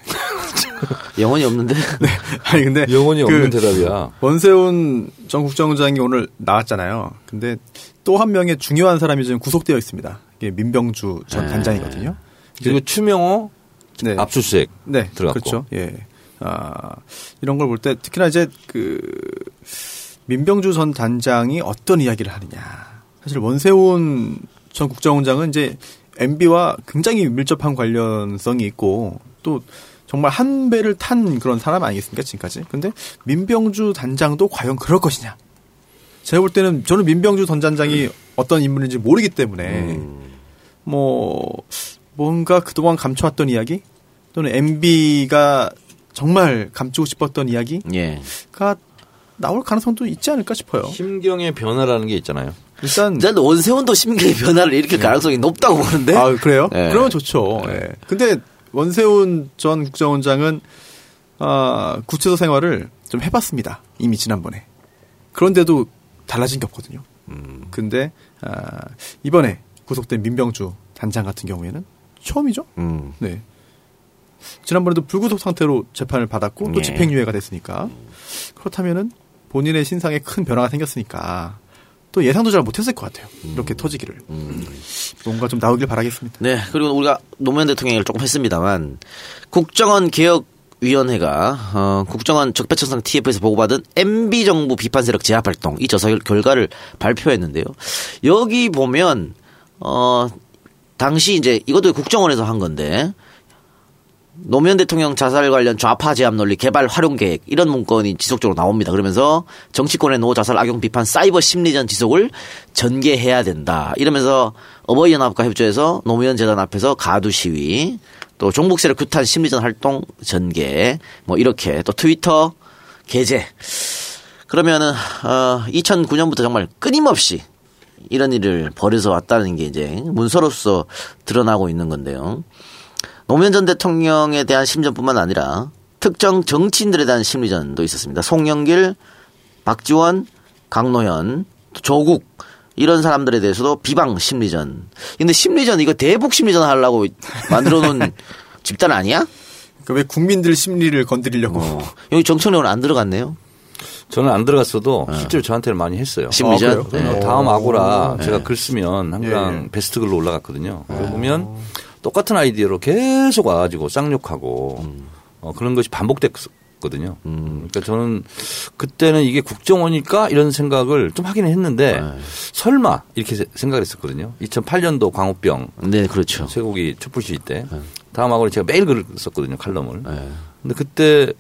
영혼이 없는데. 아니 근데 영혼이 그 없는 대답이야. 원세훈 전 국정원장이 오늘 나왔잖아요. 근데 또 한 명의 중요한 사람이 지금 구속되어 있습니다. 이게 민병주 전 네. 단장이거든요. 그리고 추명호 네. 압수수색 네, 들어갔고. 그렇죠. 예. 아, 이런 걸 볼 때 특히나 이제 그 민병주 전 단장이 어떤 이야기를 하느냐. 사실 원세훈 전 국정원장은 이제 MB와 굉장히 밀접한 관련성이 있고 또 정말 한 배를 탄 그런 사람 아니겠습니까 지금까지. 근데 민병주 단장도 과연 그럴 것이냐. 제가 볼 때는 저는 민병주 전 단장이 어떤 인물인지 모르기 때문에 뭐 뭔가 그동안 감춰왔던 이야기 또는 MB가 정말 감추고 싶었던 이야기가 예. 나올 가능성도 있지 않을까 싶어요. 심경의 변화라는 게 있잖아요. 일단 저는 원세훈도 심경의 변화를 일으킬 가능성이 높다고 보는데. 아 그래요? 네. 그러면 좋죠. 예. 근데 원세훈 전 국정원장은 아, 구치소 생활을 좀 해봤습니다. 이미 지난번에. 그런데도 달라진 게 없거든요. 근데 아, 이번에 구속된 민병주 단장 같은 경우에는 처음이죠. 음. 네. 지난번에도 불구속 상태로 재판을 받았고 또 예. 집행유예가 됐으니까 그렇다면은 본인의 신상에 큰 변화가 생겼으니까 또 예상도 잘 못했을 것 같아요. 이렇게 터지기를 뭔가 좀 나오길 바라겠습니다. 네. 그리고 우리가 노무현 대통령 얘기를 조금 했습니다만 국정원 개혁 위원회가 어, 국정원 적폐청산 TF에서 보고받은 MB 정부 비판 세력 제압 활동 이 조사 결- 결과를 발표했는데요. 여기 보면 어 당시 이제 이것도 국정원에서 한 건데 노무현 대통령 자살 관련 좌파 제압 논리 개발 활용 계획 이런 문건이 지속적으로 나옵니다. 그러면서 정치권의 노 자살 악용 비판 사이버 심리전 지속을 전개해야 된다. 이러면서 어버이 연합과 협조해서 노무현 재단 앞에서 가두 시위 또 종북 세력 규탄 심리전 활동 전개 뭐 이렇게 또 트위터 게재 그러면은 어 2009년부터 정말 끊임없이 이런 일을 벌여서 왔다는 게 이제 문서로서 드러나고 있는 건데요. 노무현 전 대통령에 대한 심리전뿐만 아니라 특정 정치인들에 대한 심리전도 있었습니다. 송영길, 박지원, 강노현, 조국 이런 사람들에 대해서도 비방 심리전. 근데 심리전 이거 대북 심리전 하려고 만들어 놓은 집단 아니야? 그러니까 왜 국민들 심리를 건드리려고 어. 여기 정청래는 안 들어갔네요. 저는 안 들어갔어도 실제로 저한테는 많이 했어요. 심리전. 아? 네. 다음 아고라 제가 글 쓰면 항상 예, 예. 베스트 글로 올라갔거든요. 보면 똑같은 아이디어로 계속 와가지고 쌍욕하고 어, 그런 것이 반복됐거든요. 그러니까 저는 그때는 이게 국정원일까 이런 생각을 좀 하긴 했는데 설마 이렇게 세- 생각을 했었거든요. 2008년도 광우병 네, 그렇죠. 쇠고기 촛불 시위 때 다음 하고는 제가 매일 글을 썼거든요 칼럼을. 네. 근데 그때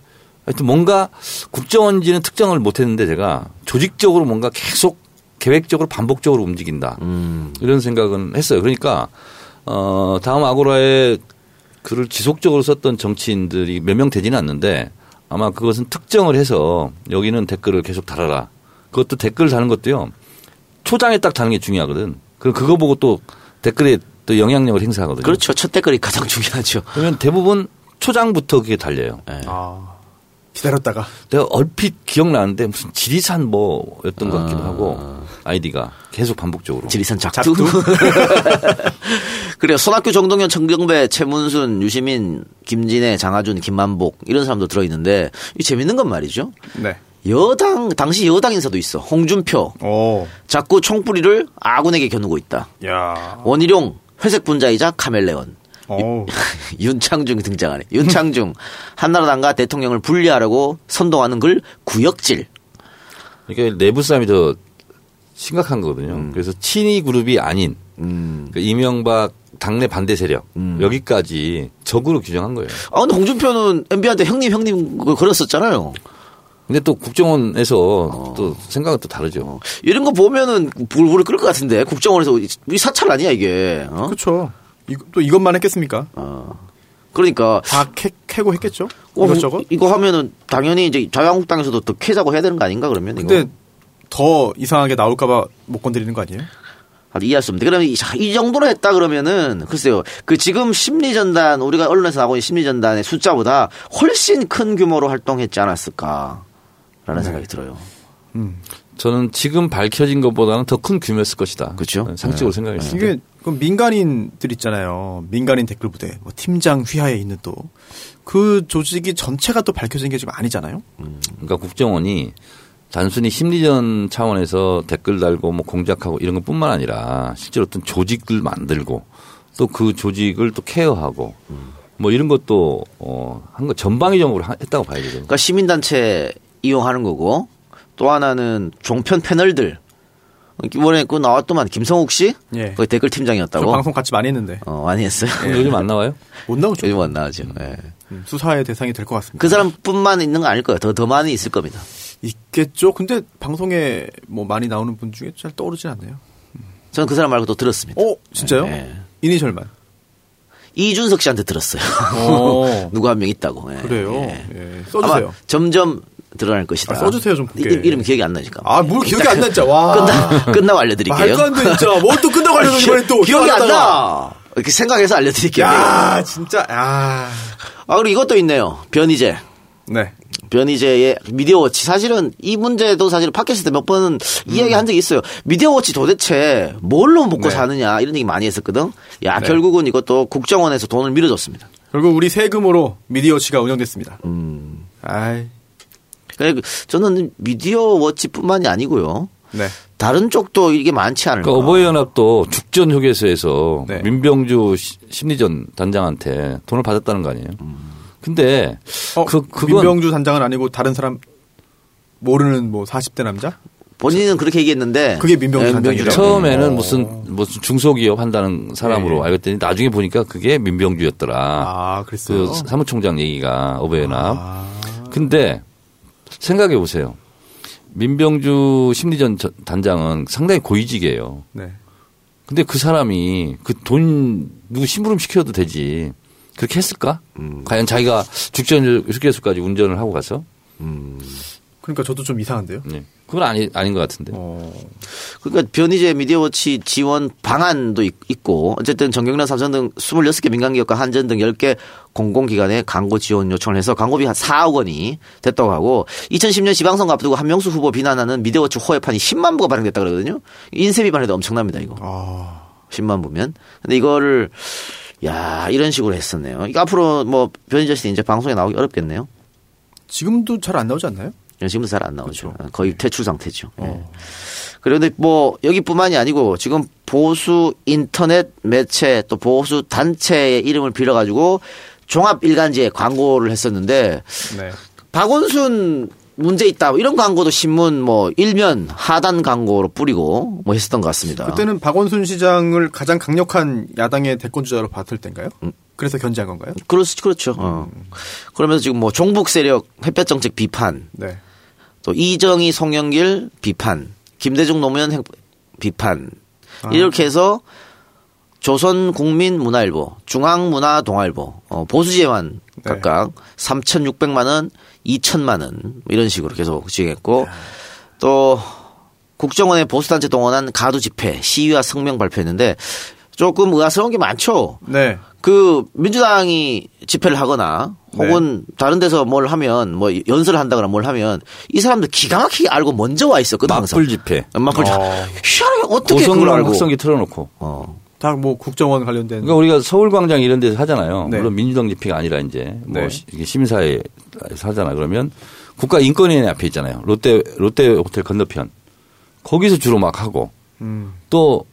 하여튼 뭔가 국정원인지는 특정을 못 했는데 제가 조직적으로 뭔가 계속 계획적으로 반복적으로 움직인다 음. 이런 생각은 했어요. 그러니까 어 다음 아고라에 글을 지속적으로 썼던 정치인들이 몇 명 되지는 않는데 아마 그것은 특정을 해서 여기는 댓글을 계속 달아라. 그것도 댓글 다는 것도요. 초장에 딱 다는 게 중요하거든. 그럼 그거 보고 또 댓글에 또 영향력을 행사하거든요. 그렇죠. 첫 댓글이 가장 중요하죠. 그러면 대부분 초장부터 그게 달려요. 예. 아, 기다렸다가. 내가 얼핏 기억나는데 무슨 지리산 뭐였던 것 같기도 하고 아이디가 계속 반복적으로. 지리산 작두. 그래요. 손학규, 정동현, 정경배, 최문순, 유시민, 김진애, 장하준, 김만복 이런 사람도 들어있는데 이 재밌는 건 말이죠. 네. 여당 당시 여당 인사도 있어. 홍준표 오. 자꾸 총뿌리를 아군에게 겨누고 있다. 야. 원희룡 회색 분자이자 카멜레온. 오. 윤창중이 등장하네. 윤창중 한나라당과 대통령을 분리하려고 선동하는 글 구역질. 이게 내부 싸움이 더 심각한 거거든요. 그래서 친이 그룹이 아닌 음. 그 이명박 당내 반대 세력 여기까지 적으로 규정한 거예요. 아 근데 홍준표는 MB한테 형님 형님 걸었었잖아요. 근데 또 국정원에서 또 생각은 또 다르죠. 이런 거 보면은 불불을 끌 것 같은데 국정원에서 이 사찰 아니야 이게. 어? 그렇죠. 이거, 또 이것만 했겠습니까? 그러니까 다 캐, 캐고 했겠죠? 어, 이것저것? 이거 하면은 당연히 이제 자유한국당에서도 더 캐자고 해야 되는 거 아닌가 그러면 이거. 근데 더 이상하게 나올까봐 못 건드리는 거 아니에요? 아, 이해할 수 없는데. 그러면 이, 자, 이 정도로 했다 그러면은 글쎄요. 그 지금 심리전단 우리가 언론에서 나오고 있는 심리전단의 숫자보다 훨씬 큰 규모로 활동했지 않았을까라는 네. 생각이 들어요. 저는 지금 밝혀진 것보다는 더 큰 규모였을 것이다. 그렇죠. 상식적으로 생각했을 때. 이게 그 민간인들 있잖아요. 민간인 댓글 부대, 뭐 팀장 휘하에 있는 또 그 조직이 전체가 또 밝혀진 게 지금 아니잖아요. 그러니까 국정원이 단순히 심리전 차원에서 댓글 달고 뭐 공작하고 이런 것뿐만 아니라 실제로 어떤 조직을 만들고 또 그 조직을 또 케어하고 뭐 이런 것도 어한 거 전방위적으로 하- 했다고 봐야 되죠. 그러니까 시민단체 이용하는 거고 또 하나는 종편 패널들 이번에 그 나왔더만 김성욱 씨, 예. 그 댓글 저 팀장이었다고. 방송 같이 많이 했는데 어 많이 했어요. 그럼 요즘 안 나와요? 못 나오죠. 요즘 안 나오죠. 예. 음, 수사의 대상이 될 것 같습니다. 그 사람뿐만 있는 거 아닐 거예요. 더 더 많이 있을 겁니다. 있겠죠. 근데 방송에 뭐 많이 나오는 분 중에 잘 떠오르진 않네요. 저는 그 사람 말고 또 들었습니다. 어, 진짜요? 예. 이니셜만. 이준석 씨한테 들었어요. 어. 누구 한 명 있다고. 예. 그래요. 예. 예. 써주세요. 아마 점점 드러날 것이다. 아, 써주세요, 좀 보게. 이- 이름 기억이 안 나니까. 아, 뭘 기억이 안 나, 진짜. 와. 끝나, 끝나고 알려드릴게요. 말도 안 돼, 진짜. 뭘 또 끝나고 알려줘, 이번에 또. 기억이 안 나! 이렇게 생각해서 알려드릴게요. 야, 진짜, 야. 아, 그리고 이것도 있네요. 변희재. 네. 변희재의 미디어워치. 사실은 이 문제도 사실 팟캐스트 때몇 번은 이야기 한 적이 있어요. 미디어워치 도대체 뭘로 먹고 네. 사느냐 이런 얘기 많이 했었거든. 야, 네. 결국은 이것도 국정원에서 돈을 밀어줬습니다. 결국 우리 세금으로 미디어치가 운영됐습니다. 음. 아이. 그러니까 저는 미디어 워치뿐만이 아니고요. 네. 다른 쪽도 이게 많지 않을까. 그러니까 어버이연합도 죽전 휴게소에서 네. 민병주 시- 심리전 단장한테 돈을 받았다는 거 아니에요? 근데 어, 그 그건 민병주 단장은 아니고 다른 사람 모르는 뭐 40대 남자? 본인은 그렇게 얘기했는데 그게 민병주 예, 단장이라고. 처음에는 어. 무슨 무슨 중소기업 한다는 사람으로 네. 알고 있더니 나중에 보니까 그게 민병주였더라. 아, 그랬어요. 그 사무총장 얘기가 어버이연합. 아. 근데 생각해 보세요. 민병주 심리전 전- 단장은 상당히 고위직이에요. 네. 근데 그 사람이 그 돈 누구 심부름 시켜도 되지. 그렇게 했을까? 음. 과연 자기가 죽전 휴게소까지 운전을 하고 가서? 그러니까 저도 좀 이상한데요. 네. 그건 아니, 아닌 것 같은데. 어. 그러니까 변희재 미디어워치 지원 방안도 있- 있고 어쨌든 정경련 삼성 등 26개 민간기업과 한전 등 10개 공공기관에 광고 지원 요청을 해서 광고비 한 4억 원이 됐다고 하고 2010년 지방선거 앞두고 한명수 후보 비난하는 미디어워치 호혜판이 10만 부가 발행됐다 그러거든요. 인쇄비만 해도 엄청납니다 이거. 아. 10만 부면. 근데 이거를 야 이런 식으로 했었네요. 이거 앞으로 뭐 변희재 씨 이제 방송에 나오기 어렵겠네요. 지금도 잘 안 나오지 않나요? 지금도 잘안 나오죠. 그렇죠. 거의 퇴출 상태죠. 예. 어. 그런데 뭐 여기뿐만이 아니고 지금 보수 인터넷 매체 또 보수 단체의 이름을 빌어가지고 종합 일간지에 광고를 했었는데 네. 박원순 문제 있다 뭐 이런 광고도 신문 뭐 일면 하단 광고로 뿌리고 뭐 했었던 것 같습니다. 그때는 박원순 시장을 가장 강력한 야당의 대권 주자로 봤을 때인가요? 그래서 견제한 건가요? 그렇 그렇죠. 어. 그러면서 지금 뭐 종북 세력 햇볕 정책 비판 네. 또 이정희 송영길 비판, 김대중 노무현 행- 비판. 아. 이렇게 해서 조선 국민 문화일보, 중앙 문화 동아일보, 어, 보수재만 각각 3,600만 원, 2천만 원뭐 이런 식으로 계속 지정했고 또 국정원의 보수단체 동원한 가두 집회, 시위와 성명 발표했는데 조금 의아스러운 게 많죠. 네. 그 민주당이 집회를 하거나 혹은 다른 데서 뭘 하면 뭐 연설을 한다거나 뭘 하면 이 사람들 기가 막히게 알고 먼저 와 있었거든 항상. 맞불 집회. 맞불 집회. 어. 희한하게 어떻게 그걸 알고. 확성기 틀어놓고. 어. 다뭐 국정원 관련된 그러니까 우리가 서울광장 이런 데서 하잖아요. 네. 물론 민주당 집회가 아니라 이제 뭐 네. 시민사회에서 하잖아. 그러면 국가인권위원회 앞에 있잖아요. 롯데 롯데 호텔 건너편 거기서 주로 막 하고 음. 또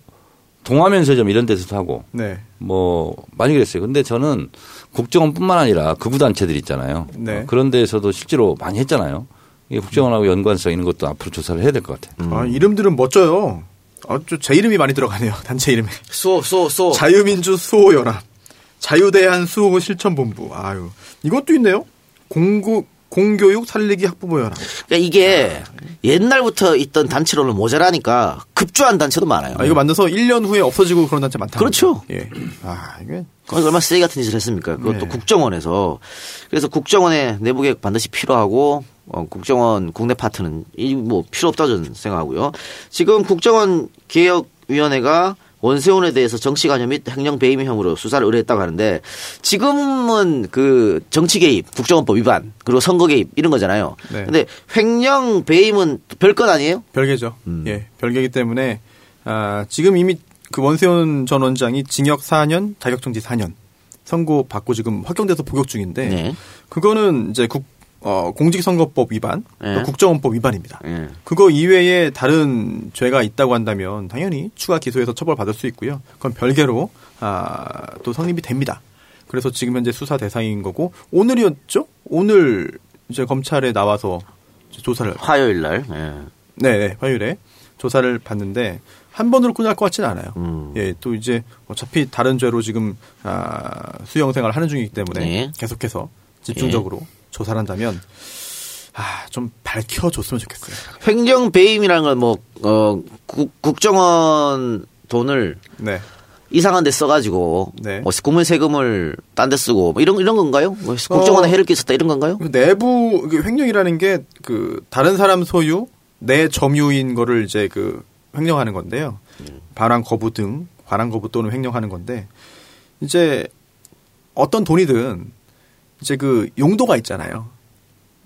동화면서점 이런 데서도 하고 네. 뭐 많이 그랬어요. 근데 저는 국정원뿐만 아니라 극우 단체들 있잖아요. 네. 어, 그런 데에서도 실제로 많이 했잖아요. 이게 국정원하고 연관성 있는 것도 앞으로 조사를 해야 될 것 같아요. 아, 이름들은 멋져요. 아, 저제 이름이 많이 들어가네요. 단체 이름에. 쏘, 쏘, 쏘. 자유민주 수호연합, 자유대한 수호 실천본부. 아유, 이것도 있네요. 공구 공교육 살리기 학부모 연합. 그러니까 이게 옛날부터 있던 단체로는 모자라니까 급주한 단체도 많아요. 아, 이거 만나서 1년 후에 없어지고 그런 단체 많다. 그렇죠. 예. 아, 이게 거기 얼마나 쓰레기 같은 짓을 했습니까? 그것도 네. 국정원에서. 그래서 국정원의 내부 개혁 반드시 필요하고, 어, 국정원 국내 파트는 이 뭐 필요 없다 저는 생각하고요. 지금 국정원 개혁 위원회가 원세훈에 대해서 정치 관여 및 횡령 배임 혐의로 수사를 의뢰했다고 하는데 지금은 그 정치 개입, 국정원법 위반, 그리고 선거 개입 이런 거잖아요. 네. 근데 횡령 배임은 별건 아니에요? 별개죠. 음. 예, 별개이기 때문에 아, 지금 이미 그 원세훈 전 원장이 징역 4년, 자격정지 4년 선고 받고 지금 확정돼서 복역 중인데 네. 그거는 이제 국 어, 공직선거법 위반, 네. 또 국정원법 위반입니다. 예. 그거 이외에 다른 죄가 있다고 한다면 당연히 추가 기소해서 처벌받을 수 있고요. 그건 별개로 아, 또 성립이 됩니다. 그래서 지금 현재 수사 대상인 거고 오늘이었죠? 오늘 이제 검찰에 나와서 이제 조사를 화요일 날. 예. 네, 네, 화요일에 조사를 받는데 한 번으로 끝날 것 같지는 않아요. 음. 예, 또 이제 어차피 다른 죄로 지금 아, 수용 생활을 하는 중이기 때문에 네. 계속해서 집중적으로 조사를 한다면 아, 좀 밝혀줬으면 좋겠어요. 횡령 배임이라는 건 뭐, 어, 국, 국정원 돈을 네. 이상한 데 써가지고, 네. 뭐 국민 세금을 딴 데 쓰고, 뭐 이런, 이런 건가요? 뭐 국정원에 어. 해를 끼쳤다 이런 건가요? 그 내부 그 횡령이라는 게 그 다른 사람 소유 내 점유인 거를 이제 그 횡령하는 건데요. 반환 거부 등 반환 거부 또는 횡령하는 건데 이제 어떤 돈이든 이제 그 용도가 있잖아요.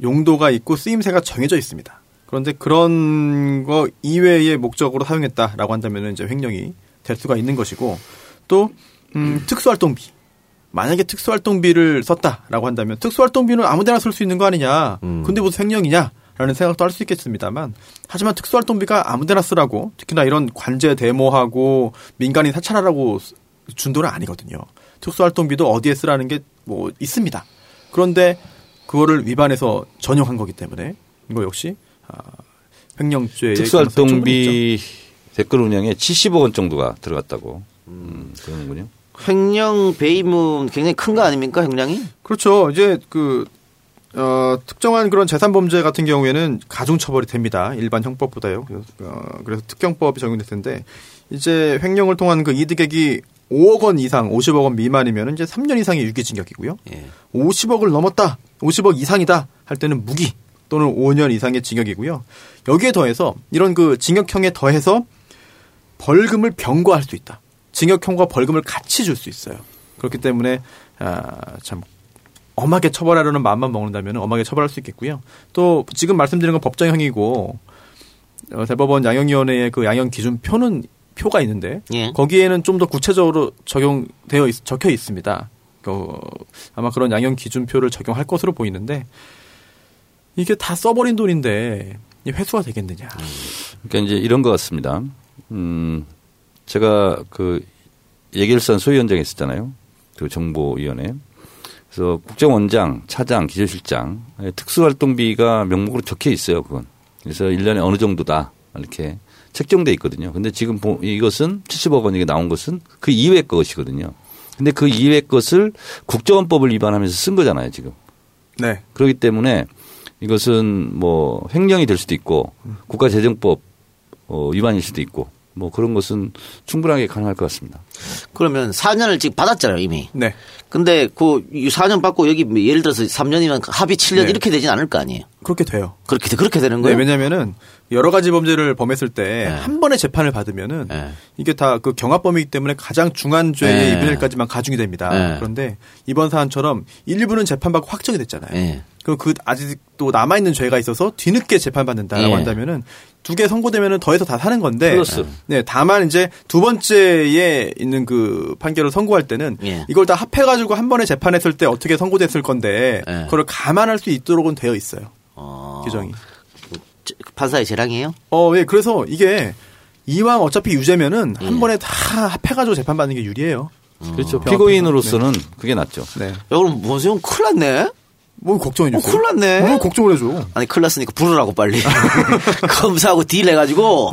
용도가 있고 쓰임새가 정해져 있습니다. 그런데 그런 거 이외의 목적으로 사용했다라고 한다면 이제 횡령이 될 수가 있는 것이고 또 음, 특수활동비 만약에 특수활동비를 썼다라고 한다면 특수활동비는 아무데나 쓸 수 있는 거 아니냐. 음. 근데 무슨 횡령이냐? 라는 생각도 할 수 있겠습니다만 하지만 특수활동비가 아무데나 쓰라고 특히나 이런 관제 데모하고 민간인 사찰하라고 쓰- 준 돈은 아니거든요. 특수활동비도 어디에 쓰라는 게 뭐 있습니다. 그런데 그거를 위반해서 전용한 거기 때문에 이거 역시 아, 있죠. 특수활동비 댓글 운영에 70억 원 정도가 들어갔다고 음, 그러는군요. 횡령 배임은 굉장히 큰 거 아닙니까? 횡령이? 그렇죠. 이제 그 어, 특정한 그런 재산 범죄 같은 경우에는 가중 처벌이 됩니다. 일반 형법보다요. 그래서, 어, 그래서 특경법이 적용될 텐데 이제 횡령을 통한 그 이득액이 5억 원 이상, 50억 원 미만이면 이제 3년 이상의 유기징역이고요. 예. 50억을 넘었다, 50억 이상이다 할 때는 무기 또는 5년 이상의 징역이고요. 여기에 더해서 이런 그 징역형에 더해서 벌금을 병과할 수 있다. 징역형과 벌금을 같이 줄 수 있어요. 그렇기 때문에 아, 참 엄하게 처벌하려는 마음만 먹는다면 엄하게 처벌할 수 있겠고요. 또 지금 말씀드린 건 법정형이고 어, 대법원 양형위원회의 그 양형 기준표는 표가 있는데 예. 거기에는 좀 더 구체적으로 적용되어 있, 적혀 있습니다. 어, 아마 그런 양형 기준표를 적용할 것으로 보이는데 이게 다 써버린 돈인데 이 회수가 되겠느냐? 그러니까 이제 이런 것 같습니다. 음, 제가 그 예결산 소위원장 했었잖아요. 그 정보위원회. 그래서 국정원장, 차장, 기조실장 특수활동비가 명목으로 적혀 있어요. 그건. 그래서 1년에 어느 정도다 이렇게 책정돼 있거든요. 근데 지금 보- 이것은 70억 원이 나온 것은 그 이외 것이거든요. 근데 그 이외 것을 국정원법을 위반하면서 쓴 거잖아요. 지금. 네. 그렇기 때문에 이것은 뭐 횡령이 될 수도 있고 국가재정법 어, 위반일 수도 있고 뭐 그런 것은 충분하게 가능할 것 같습니다. 그러면 4년을 지금 받았잖아요, 이미. 네. 근데 그 4년 받고 여기 뭐 예를 들어서 3년이면 합의 7년 네. 이렇게 되진 않을 거 아니에요. 그렇게 돼요. 그렇게 돼- 그렇게 되는 네, 거예요? 왜냐면은 여러 가지 범죄를 범했을 때한 번의 재판을 받으면은 네. 이게 다 그 경합범이기 때문에 가장 중한 죄의 네. 2분의 1까지만 가중이 됩니다. 네. 그런데 이번 사안처럼 일부는 재판받고 확정이 됐잖아요. 네. 그럼 그 아직도 남아 있는 죄가 있어서 뒤늦게 재판받는다라고 예. 한다면은 두 개 선고되면은 더해서 다 사는 건데 플러스. 네 다만 이제 두 번째에 있는 그 판결을 선고할 때는 예. 이걸 다 합해 가지고 한 번에 재판했을 때 어떻게 선고됐을 건데 예. 그걸 감안할 수 있도록은 되어 있어요 어, 규정이. 저- 판사의 재량이에요? 어, 예, 그래서 이게 이왕 어차피 유죄면은 예. 한 번에 다 합해가지고 재판받는 게 유리해요. 그렇죠. 피고인으로서는 그게 낫죠. 네. 야, 그럼 원세훈 큰일 났네? 뭘 걱정해 어. 큰일 났네. 뭘 걱정을 해줘. 아니, 큰일 났으니까 불으라고 빨리. 검사하고 deal 해가지고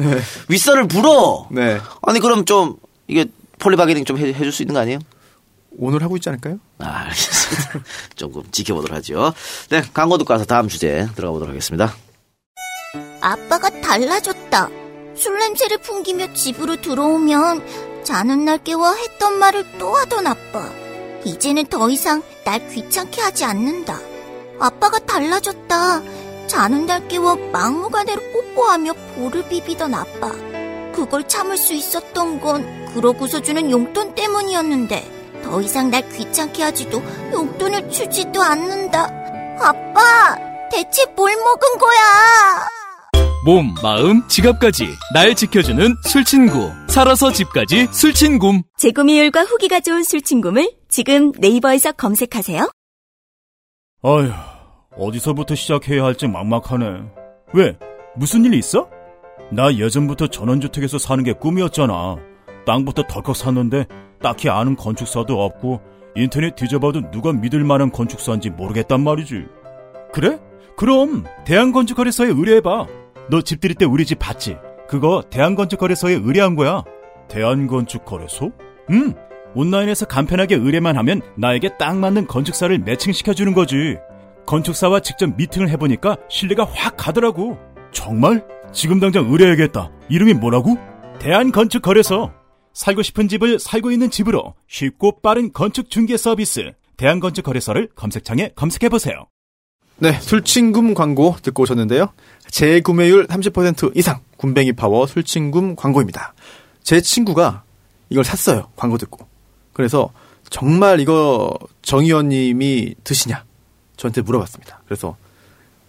윗선을 불어. 네. 아니, 그럼 좀 이게 plea bargaining 좀 해, 해줄 수 있는 거 아니에요? 오늘 하고 있지 않을까요? 아, 알겠습니다. 조금 지켜보도록 하죠. 네, 광고 듣고 와서 다음 주제 들어가 보도록 하겠습니다. 아빠가 달라졌다. 술 냄새를 풍기며 집으로 들어오면 자는 날 깨워 했던 말을 또 하던 아빠. 이제는 더 이상 날 귀찮게 하지 않는다. 아빠가 달라졌다. 자는 날 깨워 막무가내로 뽀뽀하며 볼을 비비던 아빠. 그걸 참을 수 있었던 건 그러고서 주는 용돈 때문이었는데 더 이상 날 귀찮게 하지도 용돈을 주지도 않는다. 아빠, 대체 뭘 먹은 거야? 몸, 마음, 지갑까지 날 지켜주는 술친구. 살아서 집까지 술친굼. 재구미율과 후기가 좋은 술친굼을 지금 네이버에서 검색하세요. 아휴, 어디서부터 시작해야 할지 막막하네. 왜? 무슨 일 있어? 나 예전부터 전원주택에서 사는 게 꿈이었잖아. 땅부터 덜컥 샀는데 딱히 아는 건축사도 없고 인터넷 뒤져봐도 누가 믿을 만한 건축사인지 모르겠단 말이지. 그래? 그럼 대한건축거래소에 의뢰해봐. 너 집 들일 때 우리 집 봤지? 그거 대한건축거래소에 의뢰한 거야. 대한건축거래소? 응. 온라인에서 간편하게 의뢰만 하면 나에게 딱 맞는 건축사를 매칭시켜주는 거지. 건축사와 직접 미팅을 해보니까 신뢰가 확 가더라고. 정말? 지금 당장 의뢰해야겠다. 이름이 뭐라고? 대한건축거래소. 살고 싶은 집을 살고 있는 집으로 쉽고 빠른 건축 중개 서비스. 대한건축거래소를 검색창에 검색해보세요. 네, 술친굼 광고 듣고 오셨는데요. 재구매율 30% 이상 군뱅이 파워 술친굼 광고입니다. 제 친구가 이걸 샀어요. 광고 듣고. 그래서 정말 이거 정 의원님이 드시냐? 저한테 물어봤습니다. 그래서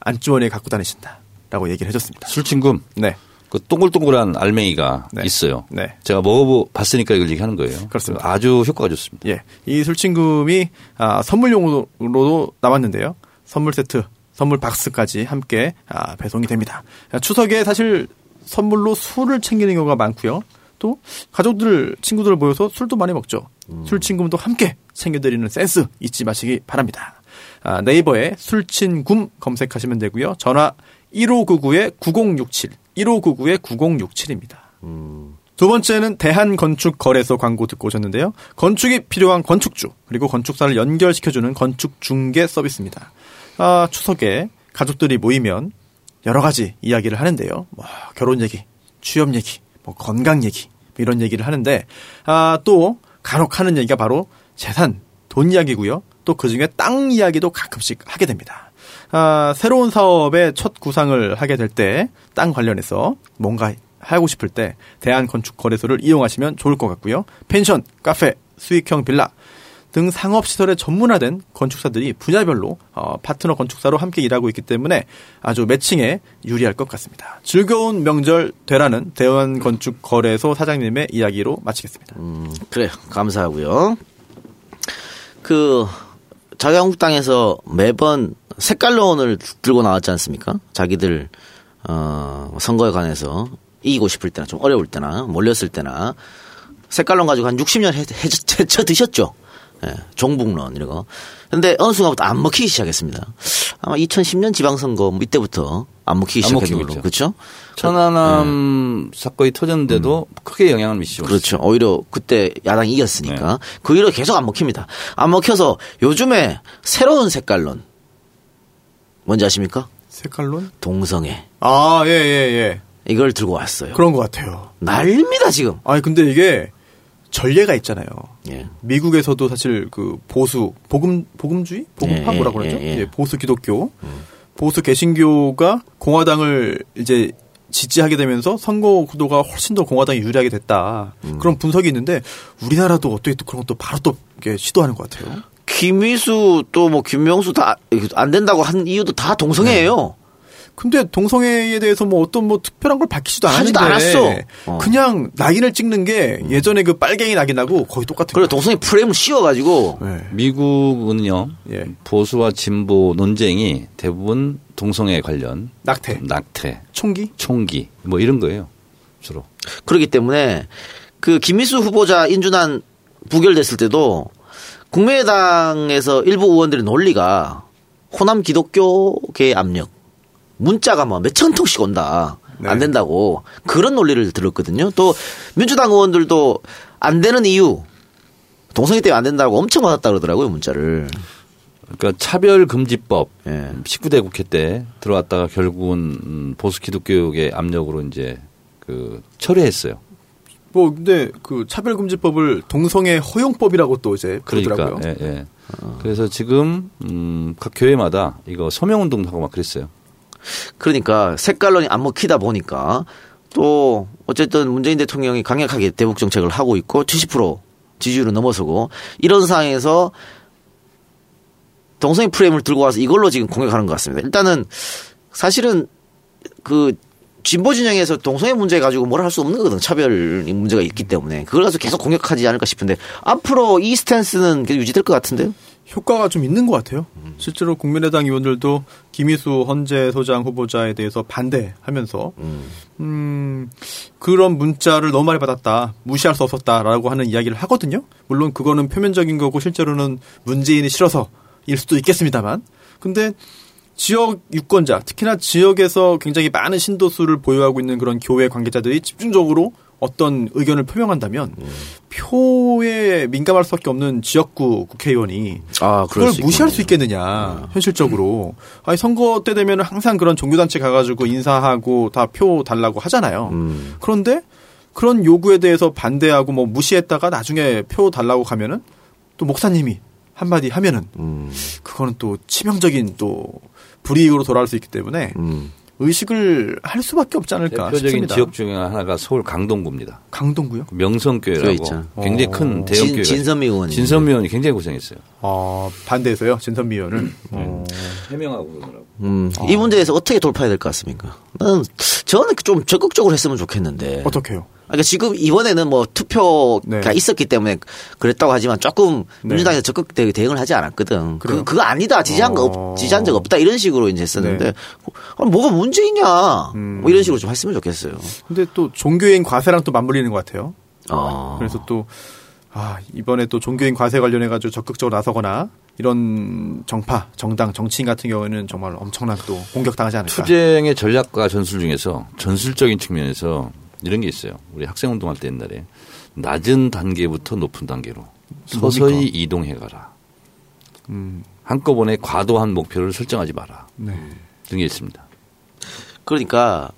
안주원에 갖고 다니신다. 라고 얘기를 해줬습니다. 술친굼. 네. 그 동글동글한 알맹이가 네. 있어요. 네. 제가 먹어봤으니까 이걸 얘기하는 거예요. 그렇습니다. 아주 효과가 좋습니다. 예. 이 술친금이 아, 선물용으로도 남았는데요. 선물 세트, 선물 박스까지 함께 아, 배송이 됩니다. 아, 추석에 사실 선물로 술을 챙기는 경우가 많고요. 또 가족들, 친구들 모여서 술도 많이 먹죠. 술친금도 함께 챙겨드리는 센스 잊지 마시기 바랍니다. 아, 네이버에 술친굼 검색하시면 되고요. 전화 1599-9067, 1599-9067입니다. 두 번째는 대한건축거래소 광고 듣고 오셨는데요. 건축이 필요한 건축주 그리고 건축사를 연결시켜주는 건축 중개 서비스입니다. 아, 추석에 가족들이 모이면 여러 가지 이야기를 하는데요. 뭐 결혼 얘기, 취업 얘기, 뭐 건강 얘기 뭐 이런 얘기를 하는데 아, 또 간혹 하는 얘기가 바로 재산, 돈 이야기고요. 또 그중에 땅 이야기도 가끔씩 하게 됩니다. 아, 새로운 사업의 첫 구상을 하게 될 때 땅 관련해서 뭔가 하고 싶을 때 대한건축거래소를 이용하시면 좋을 것 같고요. 펜션, 카페, 수익형 빌라 등 상업시설에 전문화된 건축사들이 분야별로 어, 파트너 건축사로 함께 일하고 있기 때문에 아주 매칭에 유리할 것 같습니다. 즐거운 명절 되라는 대한건축거래소 사장님의 이야기로 마치겠습니다. 음, 그래요. 감사하고요. 그 자유한국당에서 매번 색깔론을 들고 나왔지 않습니까? 자기들 어, 선거에 관해서 이기고 싶을 때나 좀 어려울 때나 몰렸을 때나 색깔론 가지고 한 60년 해, 해, 쳐 드셨죠. 예, 종북론 이런 거. 근데 어느 순간부터 안 먹히기 시작했습니다. 아마 2010년 지방선거 뭐 이때부터 안 먹히기 안 시작했던 걸로. 그렇죠? 천안함 사건이 터졌는데도 크게 영향을 미치죠. 그렇죠. 오히려 그때 야당이 이겼으니까 그 이후로 계속 안 먹힙니다. 안 먹혀서 요즘에 새로운 색깔론 뭔지 아십니까? 색깔론? 동성애 아, 예, 예, 예. 이걸 들고 왔어요. 그런 것 같아요. 난립니다 지금. 아니, 근데 이게 전례가 있잖아요. 예. 미국에서도 사실 그 보수 복음 복음주의 복음파 예, 뭐라 예, 그러죠? 예, 예. 예, 보수 기독교 보수 개신교가 공화당을 이제 지지하게 되면서 선거 구도가 훨씬 더 공화당이 유리하게 됐다 음. 그런 분석이 있는데 우리나라도 어떻게 또 그런 것도 바로 또 이렇게 시도하는 것 같아요. 김희수 또 뭐 김명수 다 안 된다고 한 이유도 다 동성애예요. 근데 동성애에 대해서 뭐 어떤 뭐 특별한 걸 밝히지도 않았는데 하지도 않았어. 어. 그냥 낙인을 찍는 게 예전에 그 빨갱이 낙인하고 거의 똑같은 그래 거예요. 동성애 프레임을 씌워가지고 네. 미국은요 예. 보수와 진보 논쟁이 대부분 동성애 관련 낙태, 낙태, 총기, 총기 뭐 이런 거예요 주로. 그렇기 때문에 그 김희수 후보자 인준안 부결됐을 때도 국민의당에서 일부 의원들의 논리가 호남 기독교계의 압력 문자가 뭐 몇천 통씩 온다 네. 안 된다고 그런 논리를 들었거든요. 또 민주당 의원들도 안 되는 이유 동성애 때문에 안 된다고 엄청 받았다 그러더라고요 문자를. 그러니까 차별금지법 예. 19대 국회 때 들어왔다가 결국은 음, 보수 기독교의 압력으로 이제 그 철회했어요. 뭐 근데 그 차별금지법을 동성애 허용법이라고 또 이제 그러니까 그러더라고요. 예, 예. 그래서 지금 음, 각 교회마다 이거 서명 운동도 하고 막 그랬어요. 그러니까 색깔론이 안 먹히다 보니까 또 어쨌든 문재인 대통령이 강력하게 대북 정책을 하고 있고 70% 지지율을 넘어서고 이런 상황에서 동성애 프레임을 들고 와서 이걸로 지금 공격하는 것 같습니다. 일단은 사실은 그 진보 진영에서 동성애 문제 가지고 뭘 할 수 없는 거거든. 차별 문제가 있기 때문에. 그걸 가지고 계속 공격하지 않을까 싶은데 앞으로 이 스탠스는 계속 유지될 것 같은데요? 효과가 좀 있는 것 같아요. 실제로 국민의당 의원들도 김희수 헌재 소장 후보자에 대해서 반대하면서 음, 그런 문자를 너무 많이 받았다. 무시할 수 없었다라고 하는 이야기를 하거든요. 물론 그거는 표면적인 거고 실제로는 문재인이 싫어서 일 수도 있겠습니다만. 근데 지역 유권자, 특히나 지역에서 굉장히 많은 신도수를 보유하고 있는 그런 교회 관계자들이 집중적으로 어떤 의견을 표명한다면 표에 민감할 수밖에 없는 지역구 국회의원이 아, 그걸 수 무시할. 수 있겠느냐 현실적으로 아니 선거 때 되면 항상 그런 종교단체 가가지고 인사하고 다 표 달라고 하잖아요 음. 그런데 그런 요구에 대해서 반대하고 뭐 무시했다가 나중에 표 달라고 가면은 또 목사님이 한마디 하면은 음. 그거는 또 치명적인 또 불이익으로 돌아올 수 있기 때문에 음. 의식을 할 수밖에 없지 않을까 대표적인 싶습니다. 지역 중에 하나가 서울 강동구입니다. 강동구요? 그 명성교회라고 교회. 굉장히 어. 큰 대형 진- 교회가 진선미 의원이. 진선미 의원이 굉장히 고생했어요. 아 반대해서요 진선미 의원을. 어. 해명하고 그러더라고. 음, 이 문제에서 어떻게 돌파해야 될 것 같습니까? 나는 저는 좀 적극적으로 했으면 좋겠는데. 어떻게요? 그러니까 지금 이번에는 뭐 투표가 네. 있었기 때문에 그랬다고 하지만 조금 네. 민주당에서 적극 대- 대응을 하지 않았거든. 그래요? 그, 그거 아니다. 지지한 거 어. 없, 지지한 적 없다. 이런 식으로 이제 했었는데. 네. 아니, 뭐가 문제이냐. 음. 뭐 이런 식으로 좀 했으면 좋겠어요. 근데 또 종교인 과세랑 또 맞물리는 것 같아요. 어. 그래서 또, 아, 이번에 또 종교인 과세 관련해가지고 적극적으로 나서거나 이런 정파, 정당, 정치인 같은 경우에는 정말 엄청난 또 공격당하지 않을까. 투쟁의 전략과 전술 중에서 전술적인 측면에서 이런 게 있어요. 우리 학생 운동할 때 옛날에 낮은 단계부터 높은 단계로 서서히 이동해 가라. 음, 한꺼번에 과도한 목표를 설정하지 마라. 네. 게 있습니다. 그러니까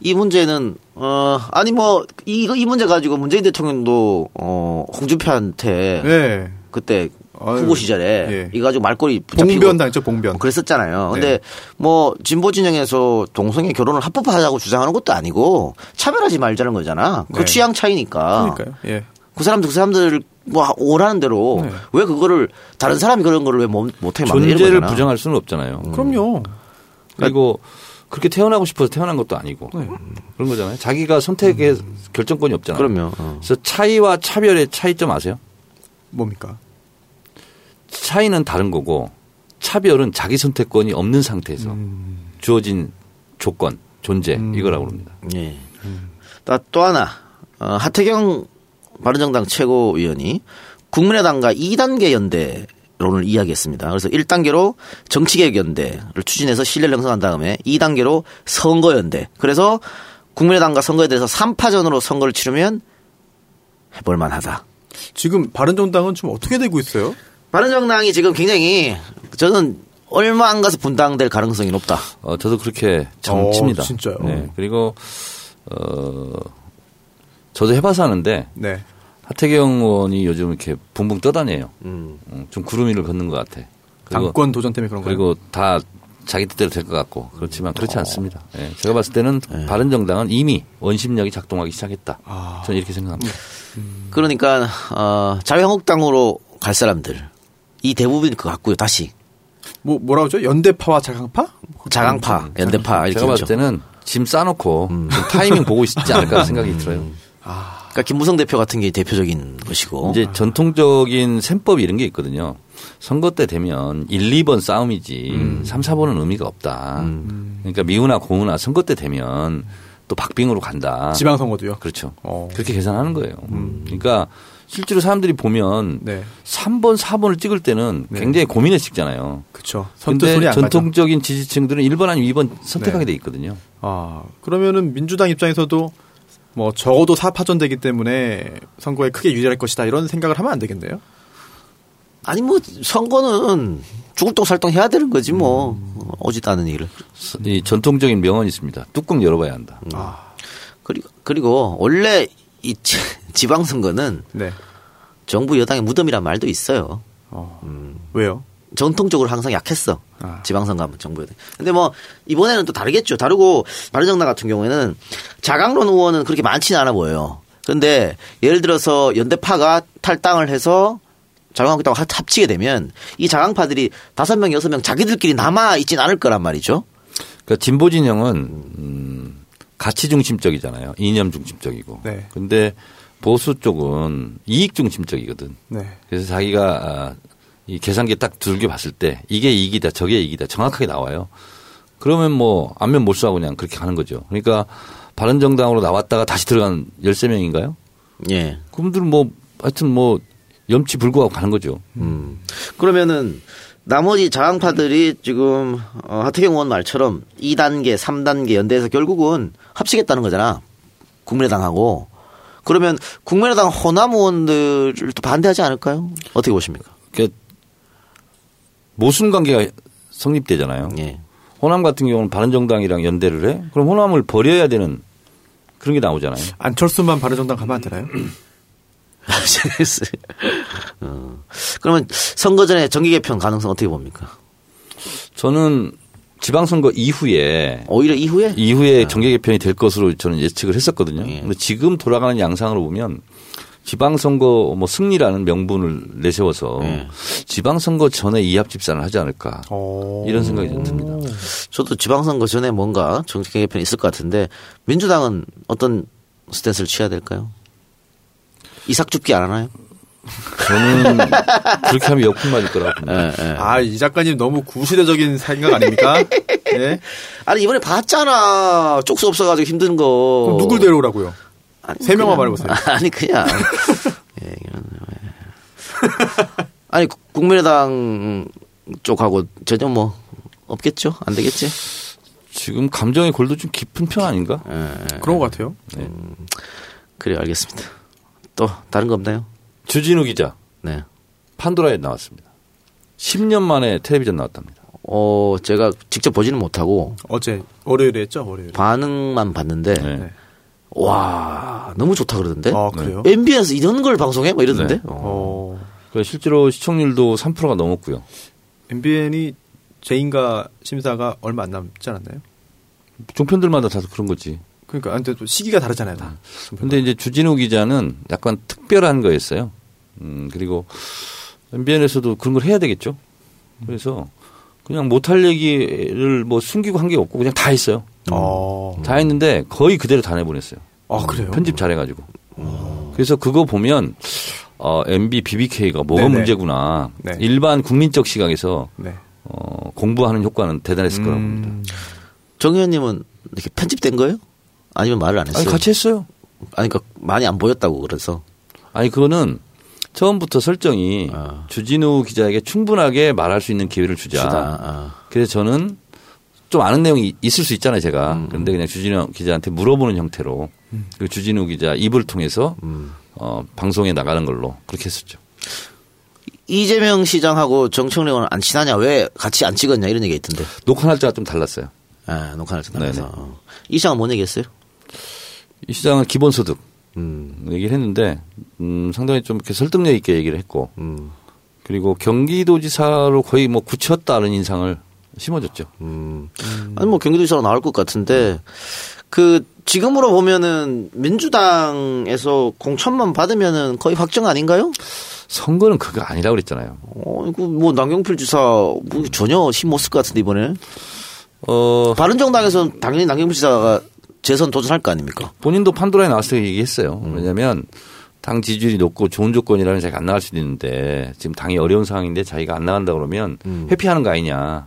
이 문제는 어 아니 뭐 이거 이 문제 가지고 문재인 대통령도 어 홍준표한테 네. 그때 아유, 후보 시절에 예. 이거 가지고 말꼬리 붙잡히고 봉변 당했죠, 봉변. 그랬었잖아요. 근데 네. 뭐 진보 진영에서 동성애 결혼을 합법화하자고 주장하는 것도 아니고 차별하지 말자는 거잖아. 그 네. 취향 차이니까. 그러니까요. 예. 그 사람들 그 사람들 뭐 오라는 대로 네. 왜 그거를 다른 사람이 그런 거를 왜 못- 못하게 만드는 존재를 거잖아. 부정할 수는 없잖아요. 그럼요. 그리고 그렇게 태어나고 싶어서 태어난 것도 아니고 네. 그런 거잖아요. 자기가 선택의 결정권이 없잖아요. 그럼요. 어. 그래서 차이와 차별의 차이점 아세요? 뭡니까? 차이는 다른 거고 차별은 자기 선택권이 없는 상태에서 주어진 조건, 존재 이거라고 합니다. 예. 또, 또 하나 어, 하태경 바른정당 최고위원이 국민의당과 2단계 연대 론을 이야기했습니다. 그래서 1단계로 정치개혁 연대를 추진해서 신뢰를 형성한 다음에 2단계로 선거 연대. 그래서 국민의당과 선거에 대해서 3파전으로 선거를 치르면 해볼 만하다. 지금 바른정당은 좀 어떻게 되고 있어요? 바른정당이 지금 굉장히 저는 얼마 안 가서 분당될 가능성이 높다. 어, 저도 그렇게 정칩니다. 어, 진짜요? 네. 그리고 어 저도 해봐서 하는데 네. 하태경 의원이 요즘 이렇게 붕붕 떠다녀요. 음. 음, 좀 구름 위를 걷는 것 같아. 그리고, 당권 도전 때문에 그런 거예요. 그리고 다 자기 뜻대로 될 것 같고 그렇지만 그렇지 어. 않습니다. 예, 제가 봤을 때는 바른 정당은 이미 원심력이 작동하기 시작했다. 아. 저는 이렇게 생각합니다. 그러니까 어, 자유한국당으로 갈 사람들 이 대부분 그거 같고요. 다시 뭐 뭐라 그러죠? 연대파와 자강파? 자강파, 연대파 이렇게 제가 봤을. 때는 짐 싸놓고 좀 타이밍 보고 있지 않을까 생각이 들어요. 그러니까 김무성 대표 같은 게 대표적인 것이고 이제 전통적인 셈법 이런 게 있거든요. 선거 때 되면 1, 2번 싸움이지 3, 4번은 의미가 없다. 그러니까 미우나 고우나 선거 때 되면 또 박빙으로 간다. 지방선거도요. 그렇죠. 어. 그렇게 계산하는 거예요. 그러니까 실제로 사람들이 보면 네. 3번, 4번을 찍을 때는 네. 굉장히 고민해 찍잖아요. 그렇죠. 소리 안 가죠. 전통적인 지지층들은 1번 아니면 2번 선택하게 네. 돼 있거든요. 아, 그러면은 민주당 입장에서도 뭐 적어도 사파전되기 때문에 선거에 크게 유리할 것이다 이런 생각을 하면 안 되겠네요. 아니 뭐 선거는 죽을 똥 살똥 해야 되는 거지 뭐 오지도 않은 일을 이 전통적인 명언이 있습니다. 뚜껑 열어봐야 한다. 그리고 그리고 원래 이 지- 지방선거는 네. 정부 여당의 무덤이란 말도 있어요. 어. 왜요? 전통적으로 항상 약했어. 아. 지방선거 하면 정부 여당. 근데 뭐 이번에는 또 다르겠죠. 다르고 바른정당 같은 경우에는 자강론 의원은 그렇게 많지는 않아 보여요. 그런데 예를 들어서 연대파가 탈당을 해서 자유한국당과 합- 합치게 되면 이 자강파들이 다섯 명 여섯 명 자기들끼리 남아 있진 않을 거란 말이죠. 그러니까 진보 진영은 음, 가치 중심적이잖아요. 이념 중심적이고. 네. 근데 보수 쪽은 이익 중심적이거든. 네. 그래서 자기가 아, 이 계산기 딱 들겨 봤을 때 이게 이익이다 저게 이익이다 정확하게 나와요. 그러면 뭐 안면 몰수하고 그냥 그렇게 가는 거죠. 그러니까 바른 정당으로 나왔다가 다시 들어간 13명인가요? 예. 그분들은 뭐 하여튼 뭐 염치 불구하고 가는 거죠. 음. 그러면은 나머지 자강파들이 지금 어, 하태경 의원 말처럼 2단계, 3단계 연대에서 결국은 합치겠다는 거잖아. 국민의당하고. 그러면 국민의당 호남 의원들을 또 반대하지 않을까요? 어떻게 보십니까? 그러니까 모순 관계가 성립되잖아요. 예. 호남 같은 경우는 바른정당이랑 연대를 해? 그럼 호남을 버려야 되는 그런 게 나오잖아요. 안철수만 바른정당 가면 안 되나요? 어. 그러면 선거 전에 정기 개편 가능성 어떻게 봅니까? 저는 지방선거 이후에 오히려 이후에 이후에 정계 개편이 될 것으로 저는 예측을 했었거든요. 예. 근데 지금 돌아가는 양상으로 보면 지방선거 뭐 승리라는 명분을 내세워서 예. 지방선거 전에 이합 집산을 하지 않을까 어. 이런 생각이 좀 듭니다. 저도 지방선거 전에 뭔가 정기 개편이 있을 것 같은데 민주당은 어떤 스탠스를 취해야 될까요? 이삭 줍기 안 하나요? 저는 그렇게 하면 역풍 맞을 거라고 봅니다. 예, 예. 아, 이 작가님 너무 구시대적인 생각 아닙니까? 네. 아니 이번에 봤잖아. 쪽수 없어가지고 힘든 거. 그럼 누굴 데려오라고요? 아니, 세 명만 말해보세요. 아니 그냥. 예, 왜. 아니 국- 국민의당 쪽하고 전혀 뭐 없겠죠? 안 되겠지? 지금 감정의 골도 좀 깊은 편 아닌가? 그런 것 같아요. 그래 알겠습니다. 또 다른 거 없나요? 주진우 기자 네. 판도라에 나왔습니다. 10년 만에 텔레비전 나왔답니다. 어 제가 직접 보지는 못하고 어제 월요일에 했죠, 월요일. 반응만 봤는데 네. 와 너무 좋다 그러던데. 아, 그래요? MBN에서 이런 걸 방송해? 뭐 이러던데. 네. 어. 어, 그 실제로 시청률도 3%가 넘었고요. MBN이 재인가 심사가 얼마 안 남지 않았나요? 종편들마다 다 그런 거지. 그러니까, 근데 또 시기가 다르잖아요, 다. 근데 이제 주진우 기자는 약간 특별한 거였어요. 음, 그리고 MBN에서도 그런 걸 해야 되겠죠. 그래서 그냥 못할 얘기를 뭐 숨기고 한 게 없고 그냥 다 했어요. 어. 다 했는데 거의 그대로 다 내보냈어요. 아, 그래요? 편집 잘해가지고. 그래서 그거 보면 어, MB, BBK가 뭐가 네네. 문제구나. 네. 일반 국민적 시각에서 네. 어, 공부하는 효과는 대단했을 거라고 음. 봅니다. 정 의원님은 이렇게 편집된 거예요? 아니면 말을 안 했어요? 아니 같이 했어요. 아니, 그러니까 많이 안 보였다고 그래서. 아니 그거는 처음부터 설정이 아. 주진우 기자에게 충분하게 말할 수 있는 기회를 주자. 아. 그래서 저는 좀 아는 내용이 있을 수 있잖아요, 제가. 음. 그런데 그냥 주진우 기자한테 물어보는 형태로 그 주진우 기자 입을 통해서 음. 어, 방송에 나가는 걸로 그렇게 했었죠. 이재명 시장하고 정청래 의원은 안 친하냐? 왜 같이 안 찍었냐? 이런 얘기가 있던데. 녹화 날짜가 좀 달랐어요. 아, 녹화를 네네. 듣면서. 이 시장은 뭔 얘기했어요? 이 시장은 기본소득 음. 얘기를 했는데 음, 상당히 좀 이렇게 설득력 있게 얘기를 했고 음. 그리고 경기도지사로 거의 뭐 굳혔다는 인상을 심어줬죠. 음. 아니 뭐 경기도지사로 나올 것 같은데 그 지금으로 보면은 민주당에서 공천만 받으면은 거의 확정 아닌가요? 선거는 그거 아니라고 그랬잖아요. 어, 이거 뭐 남경필 지사 뭐 전혀 힘 못 쓸 것 같은데 이번에. 어, 바른정당에서 당연히 남경필 지사가 재선 도전할 거 아닙니까? 본인도 판도라에 나왔을 때 얘기했어요. 음. 왜냐하면 당 지지율이 높고 좋은 조건이라면 자기가 안 나갈 수도 있는데 지금 당이 어려운 상황인데 자기가 안 나간다 그러면 음. 회피하는 거 아니냐.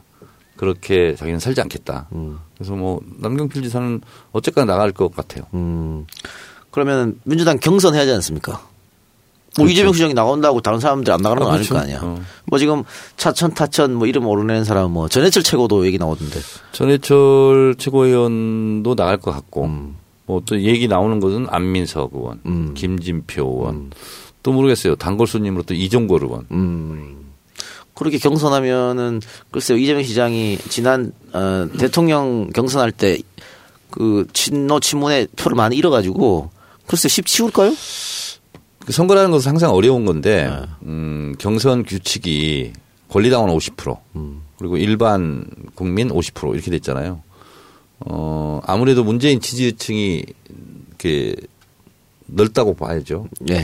그렇게 자기는 살지 않겠다. 음. 그래서 뭐 남경필 지사는 어쨌거나 나갈 것 같아요. 음. 그러면 민주당 경선해야 하지 않습니까? 뭐 이재명 시장이 나온다고 다른 사람들이 안 나가는 건 아, 아닐 거 그렇죠. 아니야. 어. 뭐 지금 차천 타천 뭐 이름 오르내는 사람 뭐 전해철 최고도 얘기 나오던데. 전해철 최고위원도 나갈 것 같고 음. 뭐또 얘기 나오는 것은 안민석 의원, 음. 김진표 의원 또 모르겠어요. 단골 손님으로 또 이종걸 의원. 음. 그렇게 경선하면은 글쎄요 이재명 시장이 지난 어, 대통령 경선할 때 그 친노 친문에 표를 많이 잃어가지고 글쎄 쉽 치울까요? 그 선거라는 것은 항상 어려운 건데 네. 음, 경선 규칙이 권리당원 50% 음. 그리고 일반 국민 50% 이렇게 됐잖아요. 어, 아무래도 문재인 지지층이 이렇게 넓다고 봐야죠. 예.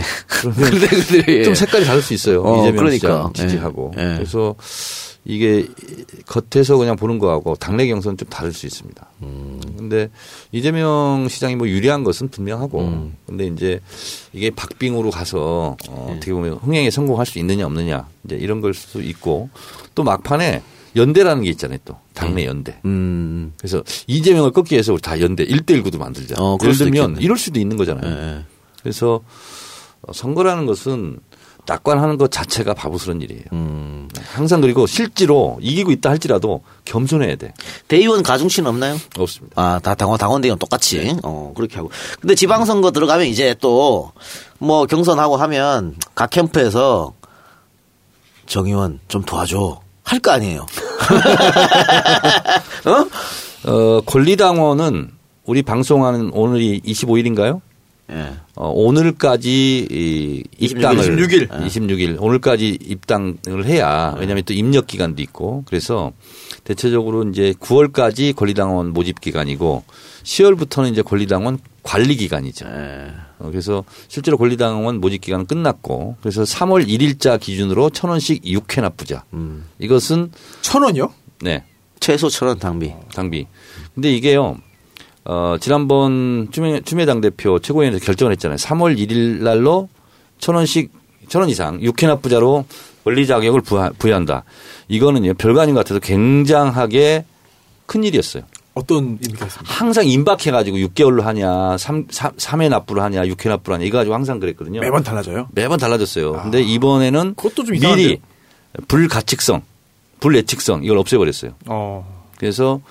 예. 좀 색깔이 다를 수 있어요. 어, 이재명 그러니까. 지지하고. 예. 예. 그래서 이게 겉에서 그냥 보는 거하고 당내 경선은 좀 다를 수 있습니다. 음. 근데 이재명 시장이 뭐 유리한 것은 분명하고 음. 근데 이제 이게 박빙으로 가서 어, 예. 어떻게 보면 흥행에 성공할 수 있느냐 없느냐 이제 이런 걸 수도 있고 또 막판에 연대라는 게 있잖아요 또 당내 연대. 음. 그래서 이재명을 꺾기 위해서 우리 다 연대 1대1 구도 만들자. 어, 예를 들면 있겠네. 이럴 수도 있는 거잖아요. 예, 예. 그래서 어, 선거라는 것은 낙관하는 것 자체가 바보스러운 일이에요. 음. 항상 그리고 실제로 이기고 있다 할지라도 겸손해야 돼. 대의원 가중치는 없나요? 없습니다. 아, 다 당원, 당원 대의원 똑같이. 어, 그렇게 하고. 근데 지방선거 들어가면 이제 또, 뭐 경선하고 하면 각 캠프에서 정의원 좀 도와줘. 할 거 아니에요. 어? 어, 권리당원은 우리 방송하는 오늘이 25일인가요? 예. 어, 오늘까지 이 26일, 입당을 26일. 26일 오늘까지 입당을 해야 왜냐하면 또 입력 기간도 있고 그래서 대체적으로 이제 9월까지 권리당원 모집 기간이고 10월부터는 이제 권리당원 관리 기간이죠. 예. 어, 그래서 실제로 권리당원 모집 기간은 끝났고 그래서 3월 1일자 기준으로 천 원씩 6회 납부자. 음. 이것은 천 원이요? 네 최소 천 원 당비. 당비. 근데 이게요. 어, 지난번 추미애, 추미애 당대표 최고위원회에서 결정을 했잖아요. 3월 1일 날로 천 원씩, 천 원 이상, 육회 납부자로 권리 자격을 부하, 부여한다. 이거는요, 별거 아닌 것 같아서 굉장하게 큰 일이었어요. 어떤 있습니까? 항상 임박해가지고 6개월로 하냐, 3, 3, 회 납부를 하냐, 6회 납부를 하냐, 이거 가지고 항상 그랬거든요. 매번 달라져요. 매번 달라졌어요. 근데 이번에는 그것도 좀 미리? 불가측성, 불예측성 이걸 없애버렸어요. 어. 그래서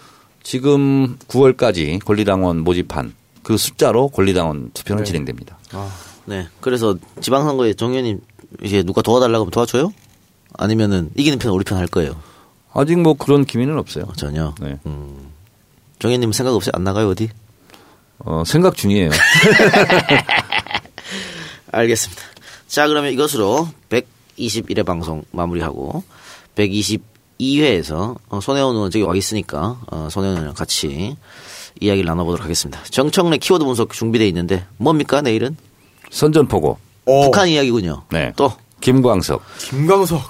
지금 9월까지 권리당원 모집한 그 숫자로 권리당원 투표는 네. 진행됩니다. 네. 그래서 지방선거에 정 의원님 이제 누가 도와달라고 하면 도와줘요? 아니면은 이기는 편 우리 편 할 거예요? 아직 뭐 그런 기미는 없어요. 전혀. 네. 정 의원님 생각 없이 안 나가요 어디? 어, 생각 중이에요. 알겠습니다. 자, 그러면 이것으로 121회 방송 마무리하고 122회에서 어, 손혜원 의원 저기 와 있으니까 어, 손혜원 의원이랑 같이 이야기를 나눠보도록 하겠습니다. 정청래 키워드 분석 준비되어 있는데 뭡니까 내일은? 선전포고. 어. 북한 이야기군요. 네. 또 김광석. 김광석.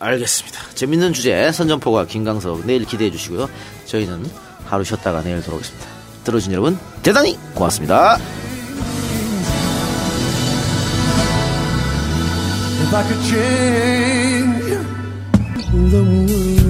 알겠습니다. 재밌는 주제 선전포가 김강석 내일 기대해 주시고요. 저희는 하루 쉬었다가 내일 돌아오겠습니다. 들어주신 여러분 대단히 고맙습니다. If I could change the world.